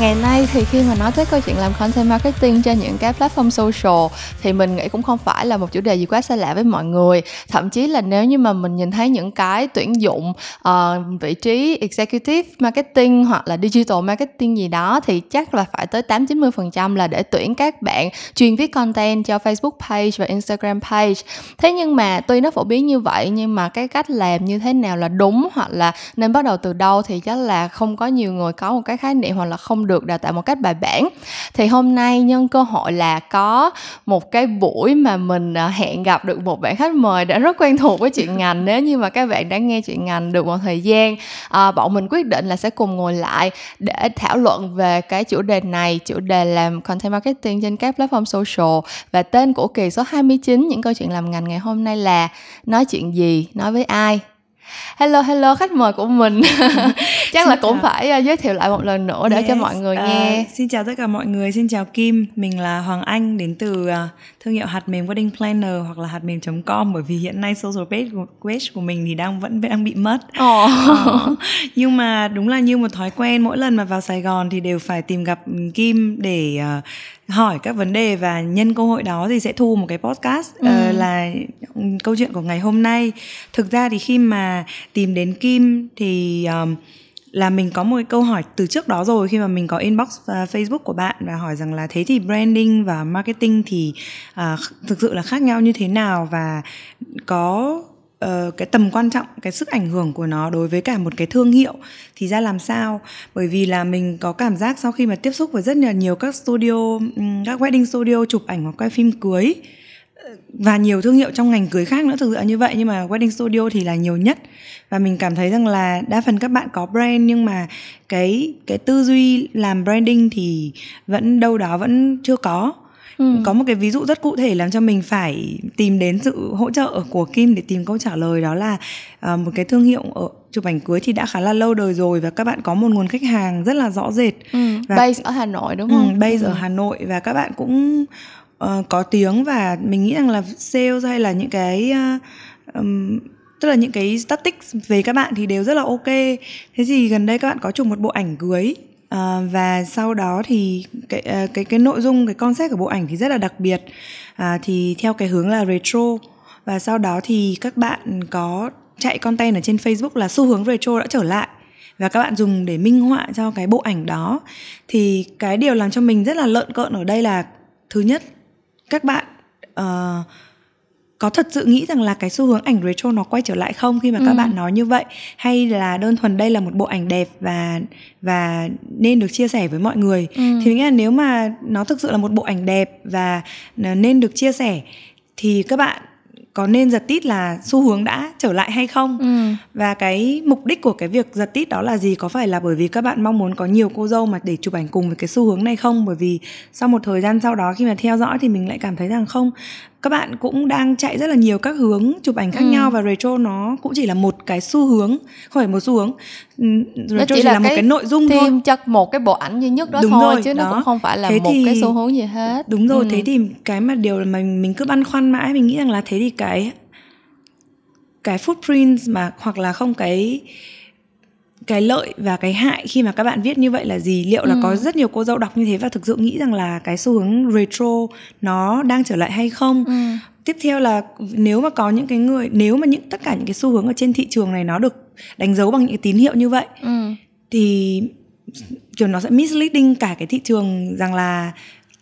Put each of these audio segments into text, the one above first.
ngày nay thì khi mà nói tới câu chuyện làm content marketing trên những cái platform social thì mình nghĩ cũng không phải là một chủ đề gì quá xa lạ với mọi người. Thậm chí là nếu như mà mình nhìn thấy những cái tuyển dụng uh, vị trí executive marketing hoặc là digital marketing gì đó thì chắc là phải tới 8 90 phần trăm là để tuyển các bạn chuyên viết content cho Facebook page và Instagram page. Thế nhưng mà tuy nó phổ biến như vậy nhưng mà cái cách làm như thế nào là đúng hoặc là nên bắt đầu từ đâu thì chắc là không có nhiều người có một cái khái niệm hoặc là không được đào tạo một cách bài bản. Thì hôm nay nhân cơ hội là có một cái buổi mà mình à, hẹn gặp được một bạn khách mời đã rất quen thuộc với chuyện ngành. Nếu như mà các bạn đã nghe chuyện ngành được một thời gian à, bọn mình quyết định là sẽ cùng ngồi lại để thảo luận về cái chủ đề này chủ đề làm content marketing trên các platform social. Và tên của kỳ số 29 những câu chuyện làm ngành ngày hôm nay là nói chuyện gì nói với ai? Hello hello khách mời của mình. Chắc là cũng phải uh, giới thiệu lại một lần nữa để yes, cho mọi người nghe. uh, xin chào tất cả mọi người. Xin chào kim. Mình là hoàng anh đến từ uh, thương hiệu hạt mềm wedding planner hoặc là hạt mềm com bởi vì hiện nay social page của, page của mình thì đang vẫn đang bị mất. Oh. uh, nhưng mà đúng là như một thói quen mỗi lần mà vào sài gòn thì đều phải tìm gặp kim để uh, hỏi các vấn đề và nhân cơ hội đó thì sẽ thu một cái podcast ừ. uh, là câu chuyện của ngày hôm nay. Thực ra thì khi mà tìm đến kim thì um, là mình có một cái câu hỏi từ trước đó rồi. Khi mà mình có inbox uh, Facebook của bạn và hỏi rằng là thế thì branding và marketing thì uh, thực sự là khác nhau như thế nào? Và có uh, cái tầm quan trọng cái sức ảnh hưởng của nó đối với cả một cái thương hiệu thì ra làm sao? Bởi vì là mình có cảm giác sau khi mà tiếp xúc với rất là nhiều các studio các wedding studio chụp ảnh hoặc quay phim cưới ờ, và nhiều thương hiệu trong ngành cưới khác nữa thực sự như vậy. Nhưng mà wedding studio thì là nhiều nhất. Và mình cảm thấy rằng là đa phần các bạn có brand nhưng mà cái cái tư duy làm branding thì vẫn đâu đó vẫn chưa có ừ. có một cái ví dụ rất cụ thể làm cho mình phải tìm đến sự hỗ trợ của Kim để tìm câu trả lời đó là uh, một cái thương hiệu ở chụp ảnh cưới thì đã khá là lâu đời rồi và các bạn có một nguồn khách hàng rất là rõ rệt ừ. và base ở Hà Nội đúng không? Ừ, base ừ. ở Hà Nội và các bạn cũng uh, có tiếng và mình nghĩ rằng là sales hay là những cái uh, um, tức là những cái statistics về các bạn thì đều rất là ok thế thì gần đây các bạn có chụp một bộ ảnh cưới À, và sau đó thì cái ờ, cái cái nội dung cái concept của bộ ảnh thì rất là đặc biệt. À, thì theo cái hướng là retro. Và sau đó thì các bạn có chạy content ở trên Facebook là xu hướng retro đã trở lại. Và các bạn dùng để minh họa cho cái bộ ảnh đó. Thì cái điều làm cho mình rất là lợn cợn ở đây là thứ nhất các bạn uh, có thật sự nghĩ rằng là cái xu hướng ảnh retro nó quay trở lại không khi mà ừ. các bạn nói như vậy hay là đơn thuần đây là một bộ ảnh đẹp và và nên được chia sẻ với mọi người ừ. thì mình nghĩ là nếu mà nó thực sự là một bộ ảnh đẹp và nên được chia sẻ thì các bạn có nên giật tít là xu hướng đã trở lại hay không ừ. và cái mục đích của cái việc giật tít đó là gì có phải là bởi vì các bạn mong muốn có nhiều cô dâu mà để chụp ảnh cùng với cái xu hướng này không bởi vì sau một thời gian sau đó khi mà theo dõi thì mình lại cảm thấy rằng không các bạn cũng đang chạy rất là nhiều các hướng chụp ảnh khác ừ. nhau và retro nó cũng chỉ là một cái xu hướng không phải một xu hướng ừ, retro nó chỉ, chỉ là, là một cái nội dung thôi cho một cái bộ ảnh duy nhất đó đúng thôi rồi, chứ đó. nó cũng không phải là thế một thì, cái xu hướng gì hết đúng rồi ừ. thế thì cái mà điều mà mình mình cứ băn khoăn mãi mình nghĩ rằng là thế thì cái cái footprint mà hoặc là không cái cái lợi và cái hại khi mà các bạn viết như vậy là gì liệu là ừ. có rất nhiều cô dâu đọc như thế và thực sự nghĩ rằng là cái xu hướng retro nó đang trở lại hay không ừ. tiếp theo là nếu mà có những cái người nếu mà những tất cả những cái xu hướng ở trên thị trường này nó được đánh dấu bằng những cái tín hiệu như vậy ừ. thì kiểu nó sẽ misleading cả cái thị trường rằng là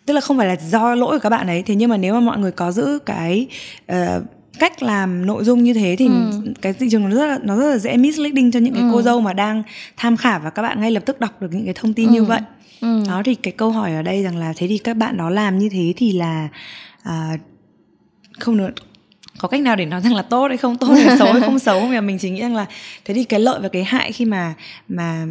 tức là không phải là do lỗi của các bạn ấy thế nhưng mà nếu mà mọi người có giữ cái uh, cách làm nội dung như thế thì ừ. cái thị trường nó rất là nó rất là dễ misleading cho những cái ừ. cô dâu mà đang tham khảo và các bạn ngay lập tức đọc được những cái thông tin ừ. như vậy ừ. đó thì cái câu hỏi ở đây rằng là thế thì các bạn đó làm như thế thì là à, không được có cách nào để nói rằng là tốt hay không tốt hay xấu hay không xấu không mình chỉ nghĩ rằng là thế thì cái lợi và cái hại khi mà mà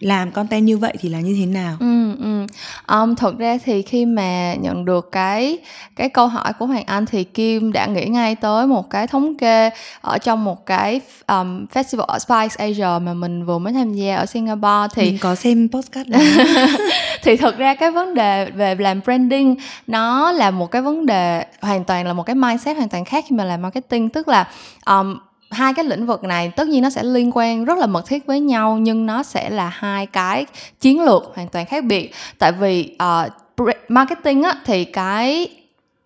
làm content như vậy thì là như thế nào? Ừ, ừ. Um, thật ra thì khi mà nhận được cái cái câu hỏi của Hoàng Anh thì Kim đã nghĩ ngay tới một cái thống kê ở trong một cái um, festival ở Spice Asia mà mình vừa mới tham gia ở Singapore thì mình có xem postcard thì thật ra cái vấn đề về làm branding nó là một cái vấn đề hoàn toàn là một cái mindset hoàn toàn khác khi mà làm marketing tức là um, hai cái lĩnh vực này tất nhiên nó sẽ liên quan rất là mật thiết với nhau nhưng nó sẽ là hai cái chiến lược hoàn toàn khác biệt. Tại vì uh, marketing á, thì cái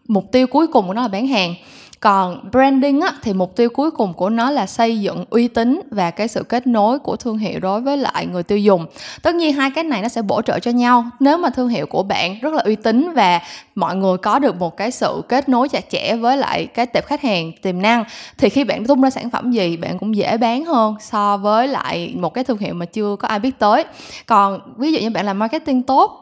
mục tiêu cuối cùng của nó là bán hàng còn branding á, thì mục tiêu cuối cùng của nó là xây dựng uy tín và cái sự kết nối của thương hiệu đối với lại người tiêu dùng. Tất nhiên hai cái này nó sẽ bổ trợ cho nhau. Nếu mà thương hiệu của bạn rất là uy tín và mọi người có được một cái sự kết nối chặt chẽ với lại cái tệp khách hàng tiềm năng thì khi bạn tung ra sản phẩm gì bạn cũng dễ bán hơn so với lại một cái thương hiệu mà chưa có ai biết tới. Còn ví dụ như bạn làm marketing tốt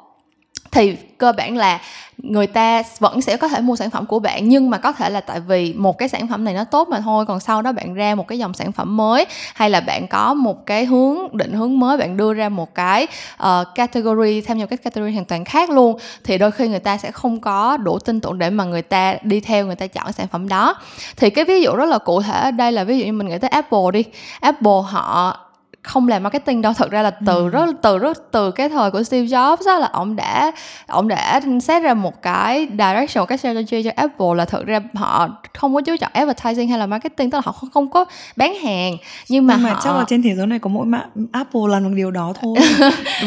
thì cơ bản là người ta vẫn sẽ có thể mua sản phẩm của bạn nhưng mà có thể là tại vì một cái sản phẩm này nó tốt mà thôi còn sau đó bạn ra một cái dòng sản phẩm mới hay là bạn có một cái hướng định hướng mới bạn đưa ra một cái uh, category theo nhiều cái category hoàn toàn khác luôn thì đôi khi người ta sẽ không có đủ tin tưởng để mà người ta đi theo người ta chọn sản phẩm đó. Thì cái ví dụ rất là cụ thể ở đây là ví dụ như mình nghĩ tới Apple đi. Apple họ không làm marketing đâu thật ra là từ ừ. rất từ rất từ cái thời của Steve Jobs đó là ông đã ông đã set ra một cái direction một cái strategy cho Apple là thật ra họ không có chú trọng advertising hay là marketing tức là họ không, không có bán hàng nhưng mà, nhưng mà họ... chắc là trên thế giới này có mỗi mà Apple làm được điều đó thôi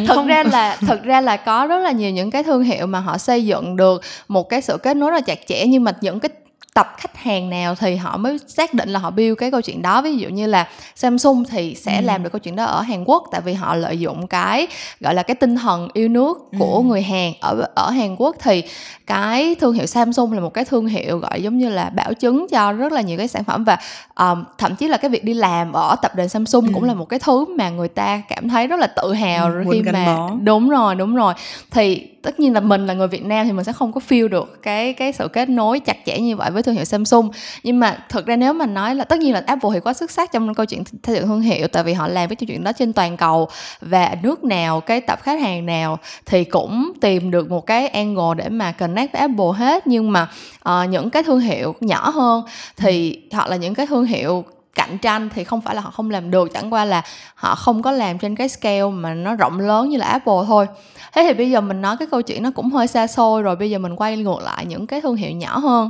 thật không? ra là thật ra là có rất là nhiều những cái thương hiệu mà họ xây dựng được một cái sự kết nối rất là chặt chẽ nhưng mà những cái tập khách hàng nào thì họ mới xác định là họ build cái câu chuyện đó ví dụ như là Samsung thì sẽ ừ. làm được câu chuyện đó ở Hàn Quốc tại vì họ lợi dụng cái gọi là cái tinh thần yêu nước của ừ. người Hàn ở ở Hàn Quốc thì cái thương hiệu Samsung là một cái thương hiệu gọi giống như là bảo chứng cho rất là nhiều cái sản phẩm và um, thậm chí là cái việc đi làm ở tập đoàn Samsung ừ. cũng là một cái thứ mà người ta cảm thấy rất là tự hào ừ, khi mà bó. đúng rồi đúng rồi thì tất nhiên là mình là người Việt Nam thì mình sẽ không có feel được cái cái sự kết nối chặt chẽ như vậy với thương hiệu Samsung. Nhưng mà thực ra nếu mà nói là tất nhiên là Apple thì quá xuất sắc trong câu chuyện xây dựng thương hiệu tại vì họ làm cái chuyện đó trên toàn cầu. Và nước nào cái tập khách hàng nào thì cũng tìm được một cái angle để mà connect với Apple hết. Nhưng mà uh, những cái thương hiệu nhỏ hơn thì hoặc là những cái thương hiệu cạnh tranh thì không phải là họ không làm được. Chẳng qua là họ không có làm trên cái scale mà nó rộng lớn như là Apple thôi. Thế thì bây giờ mình nói cái câu chuyện nó cũng hơi xa xôi rồi. Bây giờ mình quay ngược lại những cái thương hiệu nhỏ hơn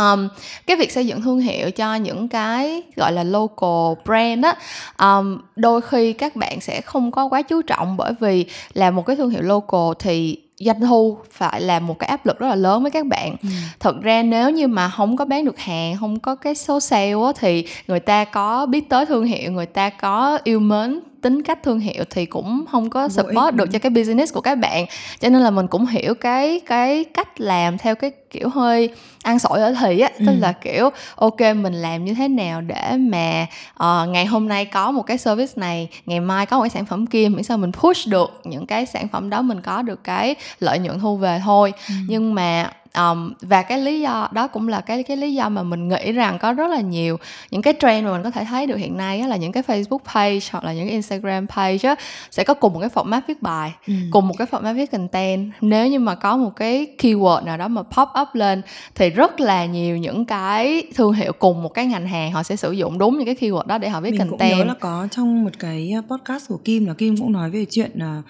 um, cái việc xây dựng thương hiệu cho những cái gọi là local brand á um, đôi khi các bạn sẽ không có quá chú trọng bởi vì là một cái thương hiệu local thì doanh thu phải là một cái áp lực rất là lớn với các bạn ừ. thật ra nếu như mà không có bán được hàng không có cái số sale á, thì người ta có biết tới thương hiệu người ta có yêu mến tính cách thương hiệu thì cũng không có support được cho cái business của các bạn. Cho nên là mình cũng hiểu cái cái cách làm theo cái kiểu hơi ăn sổi ở thì á. Ừ. tức là kiểu ok mình làm như thế nào để mà uh, ngày hôm nay có một cái service này ngày mai có một cái sản phẩm kia miễn sao mình push được những cái sản phẩm đó mình có được cái lợi nhuận thu về thôi. Ừ. nhưng mà um, và cái lý do đó cũng là cái cái lý do mà mình nghĩ rằng có rất là nhiều những cái trend mà mình có thể thấy được hiện nay á, là những cái Facebook page hoặc là những cái Instagram page á, sẽ có cùng một cái format viết bài ừ. cùng một cái format viết content nếu như mà có một cái keyword nào đó mà pop up lên thì rất là nhiều những cái thương hiệu cùng một cái ngành hàng họ sẽ sử dụng đúng những cái keyword đó để họ viết mình content cũng nhớ là có trong một cái podcast của Kim là Kim cũng nói về chuyện là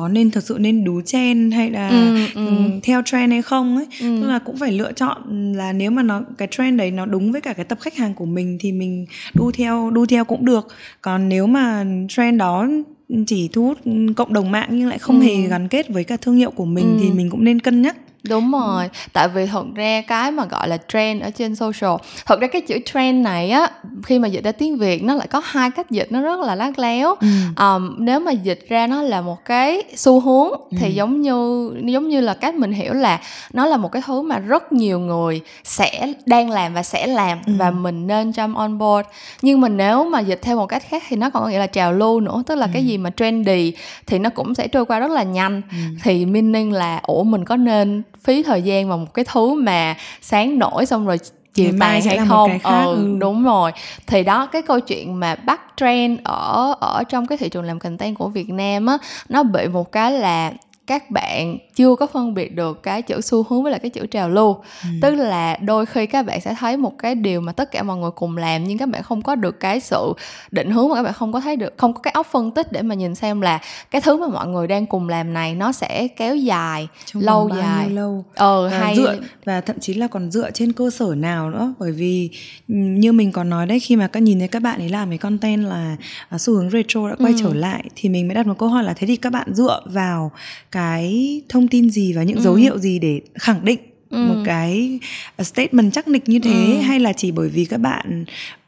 có nên thật sự nên đú chen hay là ừ, ừ. ừ. theo trend hay không ấy ừ. tức là cũng phải lựa chọn là nếu mà nó cái trend đấy nó đúng với cả cái tập khách hàng của mình thì mình đu theo đu theo cũng được còn nếu mà trend đó chỉ thu hút cộng đồng mạng nhưng lại không ừ. hề gắn kết với cả thương hiệu của mình ừ. thì mình cũng nên cân nhắc đúng rồi tại vì thật ra cái mà gọi là trend ở trên social thật ra cái chữ trend này á khi mà dịch ra tiếng việt nó lại có hai cách dịch nó rất là lát léo ừ. um, nếu mà dịch ra nó là một cái xu hướng ừ. thì giống như giống như là cách mình hiểu là nó là một cái thứ mà rất nhiều người sẽ đang làm và sẽ làm ừ. và mình nên jump on board nhưng mà nếu mà dịch theo một cách khác thì nó còn có nghĩa là trào lưu nữa tức là ừ. cái gì mà trendy thì nó cũng sẽ trôi qua rất là nhanh ừ. thì meaning là ủa mình có nên phí thời gian vào một cái thứ mà sáng nổi xong rồi chiều tàn hay không? ừ, ừ. đúng rồi. Thì đó cái câu chuyện mà bắt trend ở ở trong cái thị trường làm content của Việt Nam á nó bị một cái là các bạn chưa có phân biệt được cái chữ xu hướng với lại cái chữ trào lưu ừ. tức là đôi khi các bạn sẽ thấy một cái điều mà tất cả mọi người cùng làm nhưng các bạn không có được cái sự định hướng mà các bạn không có thấy được không có cái óc phân tích để mà nhìn xem là cái thứ mà mọi người đang cùng làm này nó sẽ kéo dài Trong lâu dài lâu ờ và hay dựa và thậm chí là còn dựa trên cơ sở nào nữa bởi vì ừ, như mình còn nói đấy khi mà các nhìn thấy các bạn ấy làm cái content là à, xu hướng retro đã quay ừ. trở lại thì mình mới đặt một câu hỏi là thế thì các bạn dựa vào cái thông tin gì và những ừ. dấu hiệu gì để khẳng định ừ. một cái statement chắc nịch như thế ừ. hay là chỉ bởi vì các bạn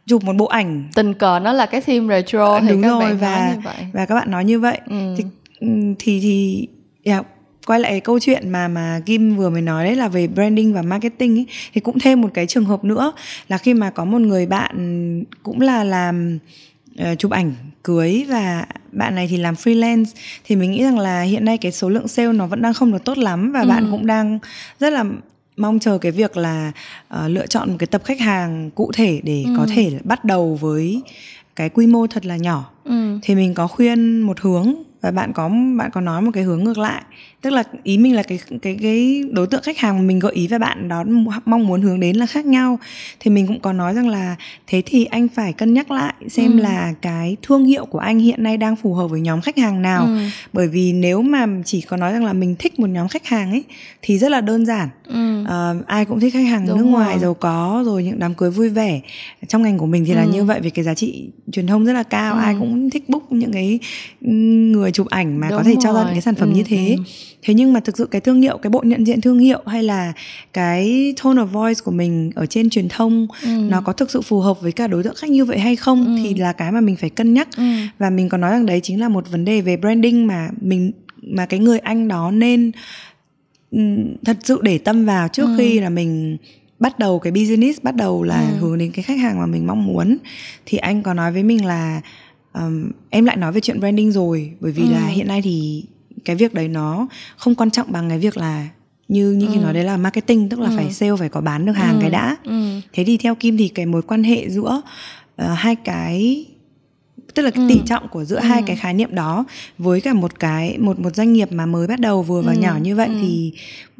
chụp một bộ ảnh tình cờ nó là cái theme retro à, thì đúng các rồi bạn và nói như vậy. và các bạn nói như vậy ừ. thì ừ, thì thì yeah, quay lại câu chuyện mà mà Kim vừa mới nói đấy là về branding và marketing ấy, thì cũng thêm một cái trường hợp nữa là khi mà có một người bạn cũng là làm uh, chụp ảnh cưới và bạn này thì làm freelance thì mình nghĩ rằng là hiện nay cái số lượng sale nó vẫn đang không được tốt lắm và ừ. bạn cũng đang rất là mong chờ cái việc là uh, lựa chọn một cái tập khách hàng cụ thể để ừ. có thể bắt đầu với cái quy mô thật là nhỏ ừ. thì mình có khuyên một hướng và bạn có bạn có nói một cái hướng ngược lại tức là ý mình là cái cái cái đối tượng khách hàng mà mình gợi ý và bạn đó mong muốn hướng đến là khác nhau thì mình cũng có nói rằng là thế thì anh phải cân nhắc lại xem ừ. là cái thương hiệu của anh hiện nay đang phù hợp với nhóm khách hàng nào ừ. bởi vì nếu mà chỉ có nói rằng là mình thích một nhóm khách hàng ấy thì rất là đơn giản ừ. uh, ai cũng thích khách hàng Đúng nước ngoài rồi. giàu có rồi những đám cưới vui vẻ trong ngành của mình thì ừ. là như vậy vì cái giá trị truyền thông rất là cao ừ. ai cũng thích book những cái người chụp ảnh mà Đúng có thể rồi. cho ra những cái sản phẩm ừ. như thế ừ thế nhưng mà thực sự cái thương hiệu cái bộ nhận diện thương hiệu hay là cái tone of voice của mình ở trên truyền thông ừ. nó có thực sự phù hợp với cả đối tượng khách như vậy hay không ừ. thì là cái mà mình phải cân nhắc ừ. và mình còn nói rằng đấy chính là một vấn đề về branding mà mình mà cái người anh đó nên ừ, thật sự để tâm vào trước ừ. khi là mình bắt đầu cái business bắt đầu là ừ. hướng đến cái khách hàng mà mình mong muốn thì anh có nói với mình là um, em lại nói về chuyện branding rồi bởi vì ừ. là hiện nay thì cái việc đấy nó không quan trọng bằng cái việc là như như ừ. nói đấy là marketing tức là ừ. phải sale phải có bán được hàng ừ. cái đã ừ. thế thì theo kim thì cái mối quan hệ giữa uh, hai cái tức là cái ừ. tỷ trọng của giữa ừ. hai cái khái niệm đó với cả một cái một một doanh nghiệp mà mới bắt đầu vừa và ừ. nhỏ như vậy ừ. thì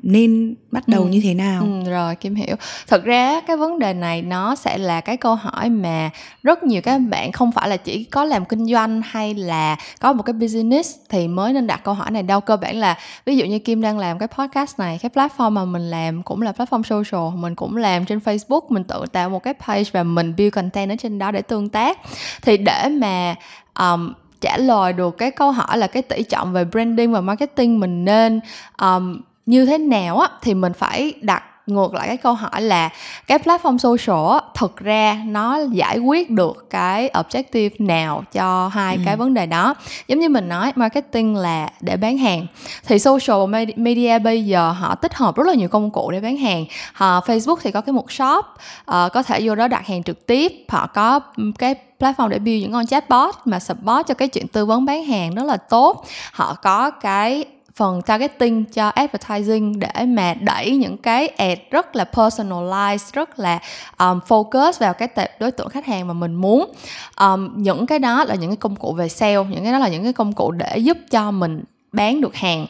nên bắt đầu ừ. như thế nào? Ừ, rồi kim hiểu. Thật ra cái vấn đề này nó sẽ là cái câu hỏi mà rất nhiều các bạn không phải là chỉ có làm kinh doanh hay là có một cái business thì mới nên đặt câu hỏi này đâu. Cơ bản là ví dụ như kim đang làm cái podcast này cái platform mà mình làm cũng là platform social mình cũng làm trên facebook mình tự tạo một cái page và mình build content ở trên đó để tương tác. Thì để mà um, trả lời được cái câu hỏi là cái tỷ trọng về branding và marketing mình nên um, như thế nào á thì mình phải đặt ngược lại cái câu hỏi là cái platform social thực ra nó giải quyết được cái objective nào cho hai ừ. cái vấn đề đó. Giống như mình nói marketing là để bán hàng. Thì social media bây giờ họ tích hợp rất là nhiều công cụ để bán hàng. Họ facebook thì có cái mục shop uh, có thể vô đó đặt hàng trực tiếp. Họ có cái platform để build những con chatbot mà support cho cái chuyện tư vấn bán hàng rất là tốt. Họ có cái phần targeting cho advertising để mà đẩy những cái ad rất là personalized rất là um, focus vào cái tệp đối tượng khách hàng mà mình muốn. Um, những cái đó là những cái công cụ về sale những cái đó là những cái công cụ để giúp cho mình bán được hàng.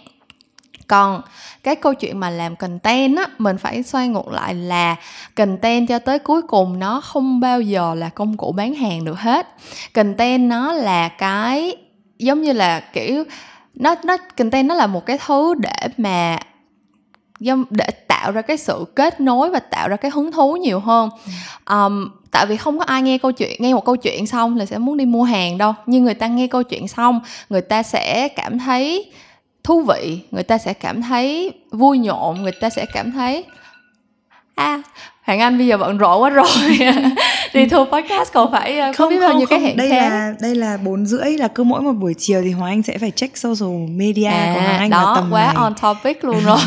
Còn cái câu chuyện mà làm content á mình phải xoay ngược lại là content cho tới cuối cùng nó không bao giờ là công cụ bán hàng được hết. Content nó là cái giống như là kiểu nó nó content nó là một cái thứ để mà để tạo ra cái sự kết nối và tạo ra cái hứng thú nhiều hơn. Um, tại vì không có ai nghe câu chuyện nghe một câu chuyện xong là sẽ muốn đi mua hàng đâu. Nhưng người ta nghe câu chuyện xong người ta sẽ cảm thấy thú vị người ta sẽ cảm thấy vui nhộn người ta sẽ cảm thấy à Hoàng Anh bây giờ bận rộn quá rồi. đi thu podcast còn phải ờ, không, biết bao nhiêu cái hẹn đây khác. là đây là bốn rưỡi là cứ mỗi một buổi chiều thì Hoàng Anh sẽ phải check social media à, của Hoàng Anh đó, là tầm quá này. on topic luôn rồi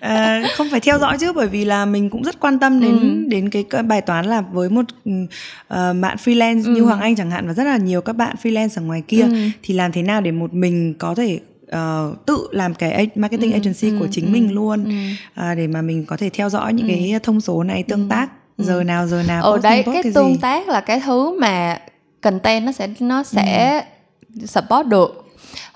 à, không phải theo dõi chứ bởi vì là mình cũng rất quan tâm đến ừ. đến cái bài toán là với một uh, bạn freelance ừ. như Hoàng Anh chẳng hạn và rất là nhiều các bạn freelance ở ngoài kia ừ. thì làm thế nào để một mình có thể uh, tự làm cái marketing ừ, agency ừ, của chính ừ, mình luôn ừ. uh, để mà mình có thể theo dõi những ừ. cái thông số này tương ừ. tác. Giờ nào giờ nào ở đấy cái, cái tương gì. tác là cái thứ mà content nó sẽ nó sẽ ừ. support được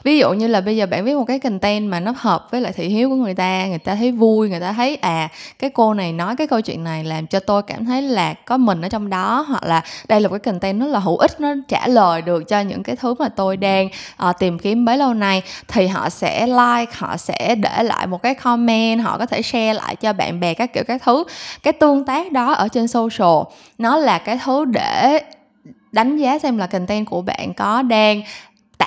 ví dụ như là bây giờ bạn viết một cái content mà nó hợp với lại thị hiếu của người ta người ta thấy vui người ta thấy à cái cô này nói cái câu chuyện này làm cho tôi cảm thấy là có mình ở trong đó hoặc là đây là một cái content rất là hữu ích nó trả lời được cho những cái thứ mà tôi đang uh, tìm kiếm bấy lâu nay thì họ sẽ like họ sẽ để lại một cái comment họ có thể share lại cho bạn bè các kiểu các thứ. Cái tương tác đó ở trên social nó là cái thứ để đánh giá xem là content của bạn có đang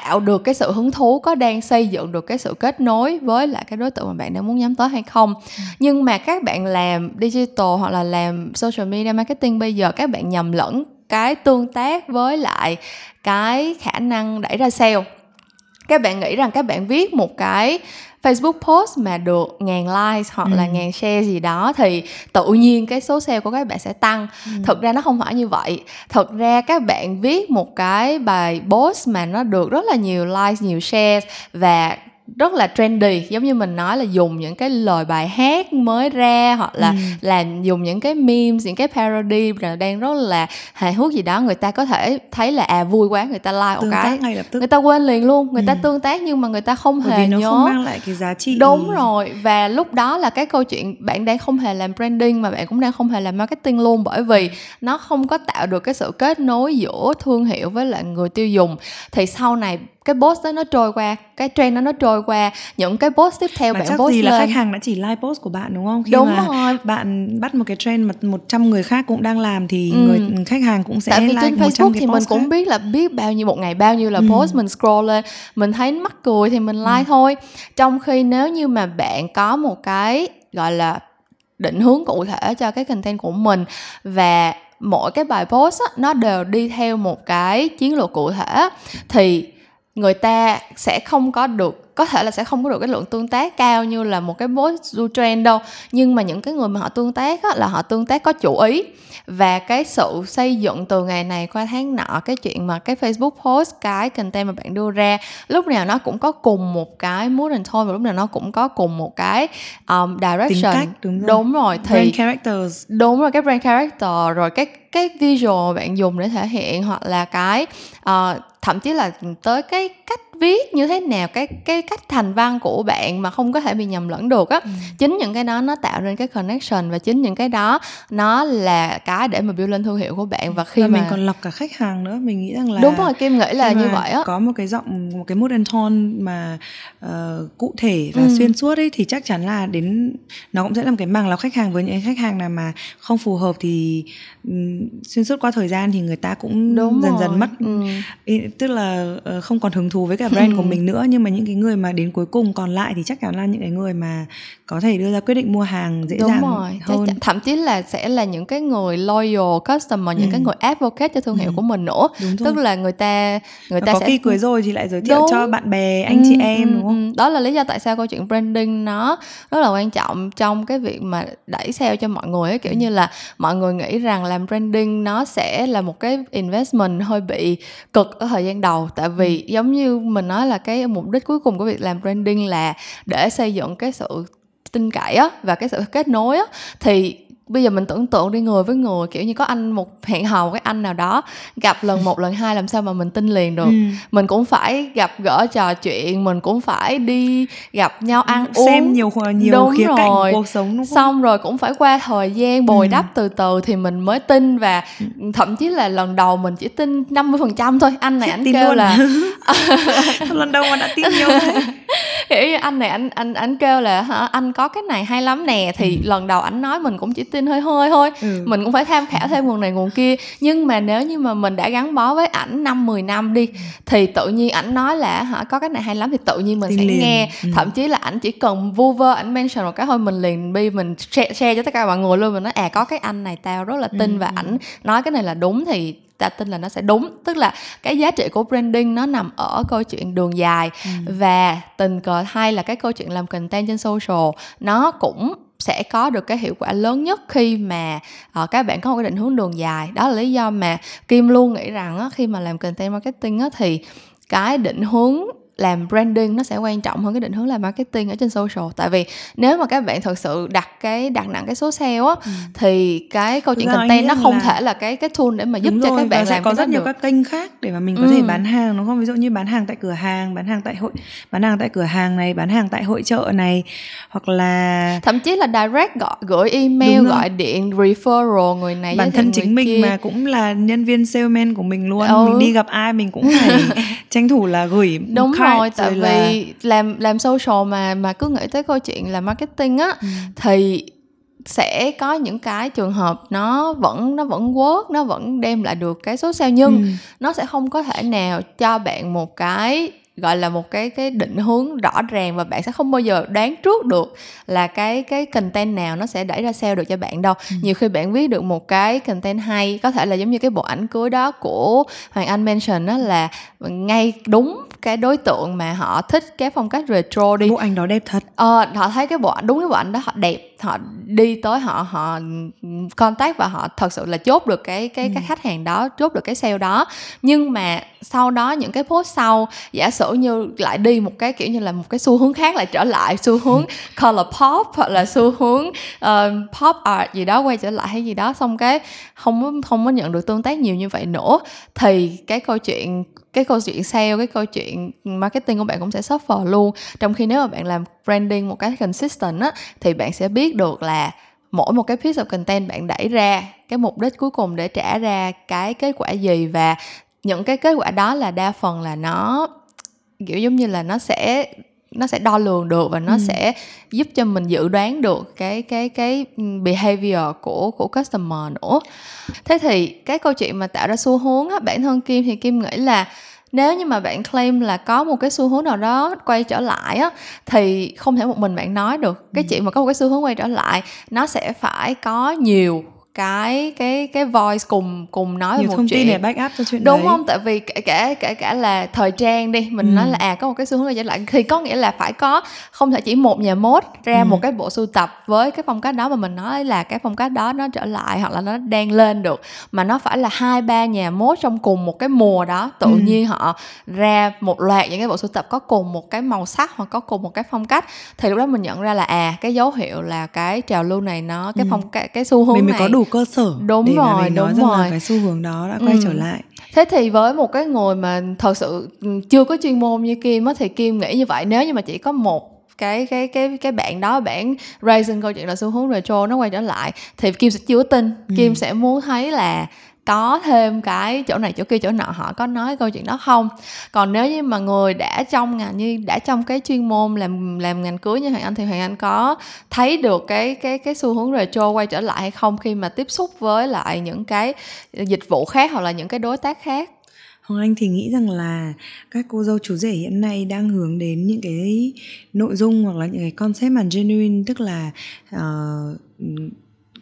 tạo được cái sự hứng thú có đang xây dựng được cái sự kết nối với lại cái đối tượng mà bạn đang muốn nhắm tới hay không ừ. nhưng mà các bạn làm digital hoặc là làm social media marketing bây giờ các bạn nhầm lẫn cái tương tác với lại cái khả năng đẩy ra sale các bạn nghĩ rằng các bạn viết một cái Facebook post mà được ngàn like hoặc ừ. là ngàn share gì đó thì tự nhiên cái số sale của các bạn sẽ tăng ừ. thực ra nó không phải như vậy thực ra các bạn viết một cái bài post mà nó được rất là nhiều like nhiều share và rất là trendy giống như mình nói là dùng những cái lời bài hát mới ra hoặc là ừ. làm dùng những cái memes những cái parody là đang rất là hài hước gì đó người ta có thể thấy là à vui quá người ta like tương một cái ngay lập tức. người ta quên liền luôn người ừ. ta tương tác nhưng mà người ta không Bởi hề vì nó nhớ không mang lại cái giá trị đúng rồi và lúc đó là cái câu chuyện bạn đang không hề làm branding mà bạn cũng đang không hề làm marketing luôn bởi vì nó không có tạo được cái sự kết nối giữa thương hiệu với lại người tiêu dùng thì sau này cái post đó nó trôi qua cái trend đó nó trôi qua những cái post tiếp theo mà bạn chắc post gì lên là khách hàng đã chỉ like post của bạn đúng không khi đúng mà rồi bạn bắt một cái trend mà 100 người khác cũng đang làm thì ừ. người khách hàng cũng sẽ tại vì like trên Facebook thì mình cũng khác. biết là biết bao nhiêu một ngày bao nhiêu là ừ. post mình scroll lên mình thấy mắc cười thì mình like ừ. thôi trong khi nếu như mà bạn có một cái gọi là định hướng cụ thể cho cái content của mình và mỗi cái bài post á, nó đều đi theo một cái chiến lược cụ thể thì người ta sẽ không có được có thể là sẽ không có được cái lượng tương tác cao như là một cái post du trend đâu. Nhưng mà những cái người mà họ tương tác á, là họ tương tác có chủ ý. Và cái sự xây dựng từ ngày này qua tháng nọ cái chuyện mà cái Facebook post cái content mà bạn đưa ra lúc nào nó cũng có cùng một cái mood and tone và lúc nào nó cũng có cùng một cái um, direction. Tính cách, đúng rồi, đúng rồi thì brand characters. đúng rồi cái brand character rồi cái cái visual bạn dùng để thể hiện hoặc là cái uh, thậm chí là tới cái cách viết như thế nào cái cái cách thành văn của bạn mà không có thể bị nhầm lẫn được á ừ. chính những cái đó nó tạo nên cái connection và chính những cái đó nó là cái để mà build lên thương hiệu của bạn và khi và mà mình còn lọc cả khách hàng nữa mình nghĩ rằng là đúng rồi kim nghĩ là như vậy á có một cái giọng một cái mood and tone mà uh, cụ thể và ừ. xuyên suốt ấy thì chắc chắn là đến nó cũng sẽ làm cái màng lọc khách hàng với những khách hàng nào mà không phù hợp thì um, xuyên suốt qua thời gian thì người ta cũng đúng dần rồi. dần mất ừ. tức là uh, không còn hứng thú với cả brand của mình nữa nhưng mà những cái người mà đến cuối cùng còn lại thì chắc chắn là những cái người mà có thể đưa ra quyết định mua hàng dễ Đúng dàng rồi. hơn Chắc, thậm chí là sẽ là những cái người loyal customer những ừ. cái người advocate cho thương hiệu ừ. của mình nữa đúng tức là người ta người ta có sẽ khi cưới rồi thì lại giới thiệu đúng. cho bạn bè anh ừ, chị em ừ, đúng không đó là lý do tại sao câu chuyện branding nó rất là quan trọng trong cái việc mà đẩy sale cho mọi người ấy kiểu ừ. như là mọi người nghĩ rằng làm branding nó sẽ là một cái investment hơi bị cực ở thời gian đầu tại vì ừ. giống như mình nói là cái mục đích cuối cùng của việc làm branding là để xây dựng cái sự tin cậy á và cái sự kết nối á thì bây giờ mình tưởng tượng đi người với người kiểu như có anh một hẹn hò cái anh nào đó gặp lần một lần hai làm sao mà mình tin liền được ừ. mình cũng phải gặp gỡ trò chuyện mình cũng phải đi gặp nhau ăn xem uống xem nhiều nhiều đúng khía rồi. cạnh cuộc sống đúng không? xong rồi cũng phải qua thời gian bồi ừ. đắp từ từ thì mình mới tin và ừ. thậm chí là lần đầu mình chỉ tin 50% phần trăm thôi anh này anh kêu luôn. là lần đầu mà đã tin nhiều thế như anh này anh anh anh kêu là hả anh có cái này hay lắm nè thì ừ. lần đầu anh nói mình cũng chỉ tin hơi hơi thôi ừ. mình cũng phải tham khảo thêm nguồn này nguồn kia nhưng mà nếu như mà mình đã gắn bó với ảnh năm 10 năm đi ừ. thì tự nhiên ảnh nói là hả có cái này hay lắm thì tự nhiên mình tin sẽ liền. nghe ừ. thậm chí là ảnh chỉ cần vu vơ ảnh mention một cái thôi mình liền bi mình share, share cho tất cả mọi người luôn mình nói à có cái anh này tao rất là tin ừ. và ảnh nói cái này là đúng thì ta tin là nó sẽ đúng. Tức là cái giá trị của branding nó nằm ở câu chuyện đường dài. Ừ. và tình cờ hay là cái câu chuyện làm content trên social nó cũng sẽ có được cái hiệu quả lớn nhất khi mà uh, các bạn có một cái định hướng đường dài. Đó là lý do mà kim luôn nghĩ rằng á, khi mà làm content marketing á, thì cái định hướng làm branding nó sẽ quan trọng hơn cái định hướng làm marketing ở trên social tại vì nếu mà các bạn thật sự đặt cái đặt nặng cái số sale á ừ. thì cái câu chuyện content nó không là... thể là cái cái tool để mà giúp cho các bạn sẽ làm có rất nhiều được. các kênh khác để mà mình có ừ. thể bán hàng đúng không ví dụ như bán hàng tại cửa hàng bán hàng tại hội bán hàng tại cửa hàng này bán hàng tại hội trợ này hoặc là thậm chí là direct gọi gửi email gọi điện referral người này bản thân chính mình kia. mà cũng là nhân viên salesman của mình luôn ừ. mình đi gặp ai mình cũng phải tranh thủ là gửi đúng rồi tại vì là... làm làm social mà mà cứ nghĩ tới câu chuyện là marketing á ừ. thì sẽ có những cái trường hợp nó vẫn nó vẫn work nó vẫn đem lại được cái số sale nhưng ừ. nó sẽ không có thể nào cho bạn một cái gọi là một cái cái định hướng rõ ràng và bạn sẽ không bao giờ đoán trước được là cái cái content nào nó sẽ đẩy ra sale được cho bạn đâu. Ừ. nhiều khi bạn viết được một cái content hay có thể là giống như cái bộ ảnh cưới đó của hoàng anh mention đó là ngay đúng cái đối tượng mà họ thích cái phong cách retro đi. Bộ ảnh đó đẹp thật. Ờ họ thấy cái bộ ảnh đúng cái bộ ảnh đó họ đẹp họ đi tới họ họ contact và họ thật sự là chốt được cái cái ừ. cái khách hàng đó chốt được cái sale đó nhưng mà sau đó những cái post sau giả sử như lại đi một cái kiểu như là một cái xu hướng khác lại trở lại xu hướng ừ. color pop hoặc là xu hướng uh, pop art gì đó quay trở lại hay gì đó xong cái không không có nhận được tương tác nhiều như vậy nữa thì cái câu chuyện cái câu chuyện sale cái câu chuyện marketing của bạn cũng sẽ suffer luôn trong khi nếu mà bạn làm branding một cái consistent á thì bạn sẽ biết được là mỗi một cái piece of content bạn đẩy ra cái mục đích cuối cùng để trả ra cái kết quả gì và những cái kết quả đó là đa phần là nó kiểu giống như là nó sẽ nó sẽ đo lường được và nó ừ. sẽ giúp cho mình dự đoán được cái cái cái behavior của của customer nữa thế thì cái câu chuyện mà tạo ra xu hướng á bản thân kim thì kim nghĩ là nếu như mà bạn claim là có một cái xu hướng nào đó quay trở lại á thì không thể một mình bạn nói được cái ừ. chuyện mà có một cái xu hướng quay trở lại nó sẽ phải có nhiều cái cái cái voice cùng cùng nói Nhiều một thông chuyện tin để back up cho chuyện đúng đấy. không tại vì kể cả kể cả là thời trang đi mình ừ. nói là à có một cái xu hướng này trở lại thì có nghĩa là phải có không thể chỉ một nhà mốt ra ừ. một cái bộ sưu tập với cái phong cách đó mà mình nói là cái phong cách đó nó trở lại hoặc là nó đang lên được mà nó phải là hai ba nhà mốt trong cùng một cái mùa đó tự ừ. nhiên họ ra một loạt những cái bộ sưu tập có cùng một cái màu sắc hoặc có cùng một cái phong cách thì lúc đó mình nhận ra là à cái dấu hiệu là cái trào lưu này nó cái ừ. phong cái, cái xu hướng mình này có đủ cơ sở đúng để rồi mà mình đúng nói rồi rằng là cái xu hướng đó đã quay ừ. trở lại thế thì với một cái người mà thật sự ừ, chưa có chuyên môn như kim á thì kim nghĩ như vậy nếu như mà chỉ có một cái cái cái cái bạn đó bạn raising câu chuyện là xu hướng retro nó quay trở lại thì kim sẽ chưa tin ừ. kim sẽ muốn thấy là có thêm cái chỗ này chỗ kia chỗ nọ họ có nói câu chuyện đó không? Còn nếu như mà người đã trong ngành như đã trong cái chuyên môn làm làm ngành cưới như hoàng anh thì hoàng anh có thấy được cái cái cái xu hướng retro quay trở lại hay không khi mà tiếp xúc với lại những cái dịch vụ khác hoặc là những cái đối tác khác? Hoàng Anh thì nghĩ rằng là các cô dâu chú rể hiện nay đang hướng đến những cái nội dung hoặc là những cái concept mà genuine tức là uh,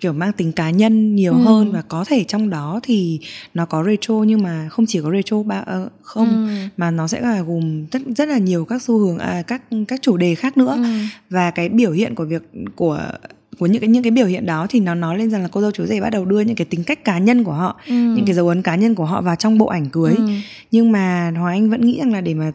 kiểu mang tính cá nhân nhiều ừ. hơn và có thể trong đó thì nó có retro nhưng mà không chỉ có retro ba uh, không ừ. mà nó sẽ là gồm rất rất là nhiều các xu hướng à, các các chủ đề khác nữa ừ. và cái biểu hiện của việc của của những cái những cái biểu hiện đó thì nó nói lên rằng là cô dâu chú rể bắt đầu đưa những cái tính cách cá nhân của họ ừ. những cái dấu ấn cá nhân của họ vào trong bộ ảnh cưới ừ. nhưng mà hoàng anh vẫn nghĩ rằng là để mà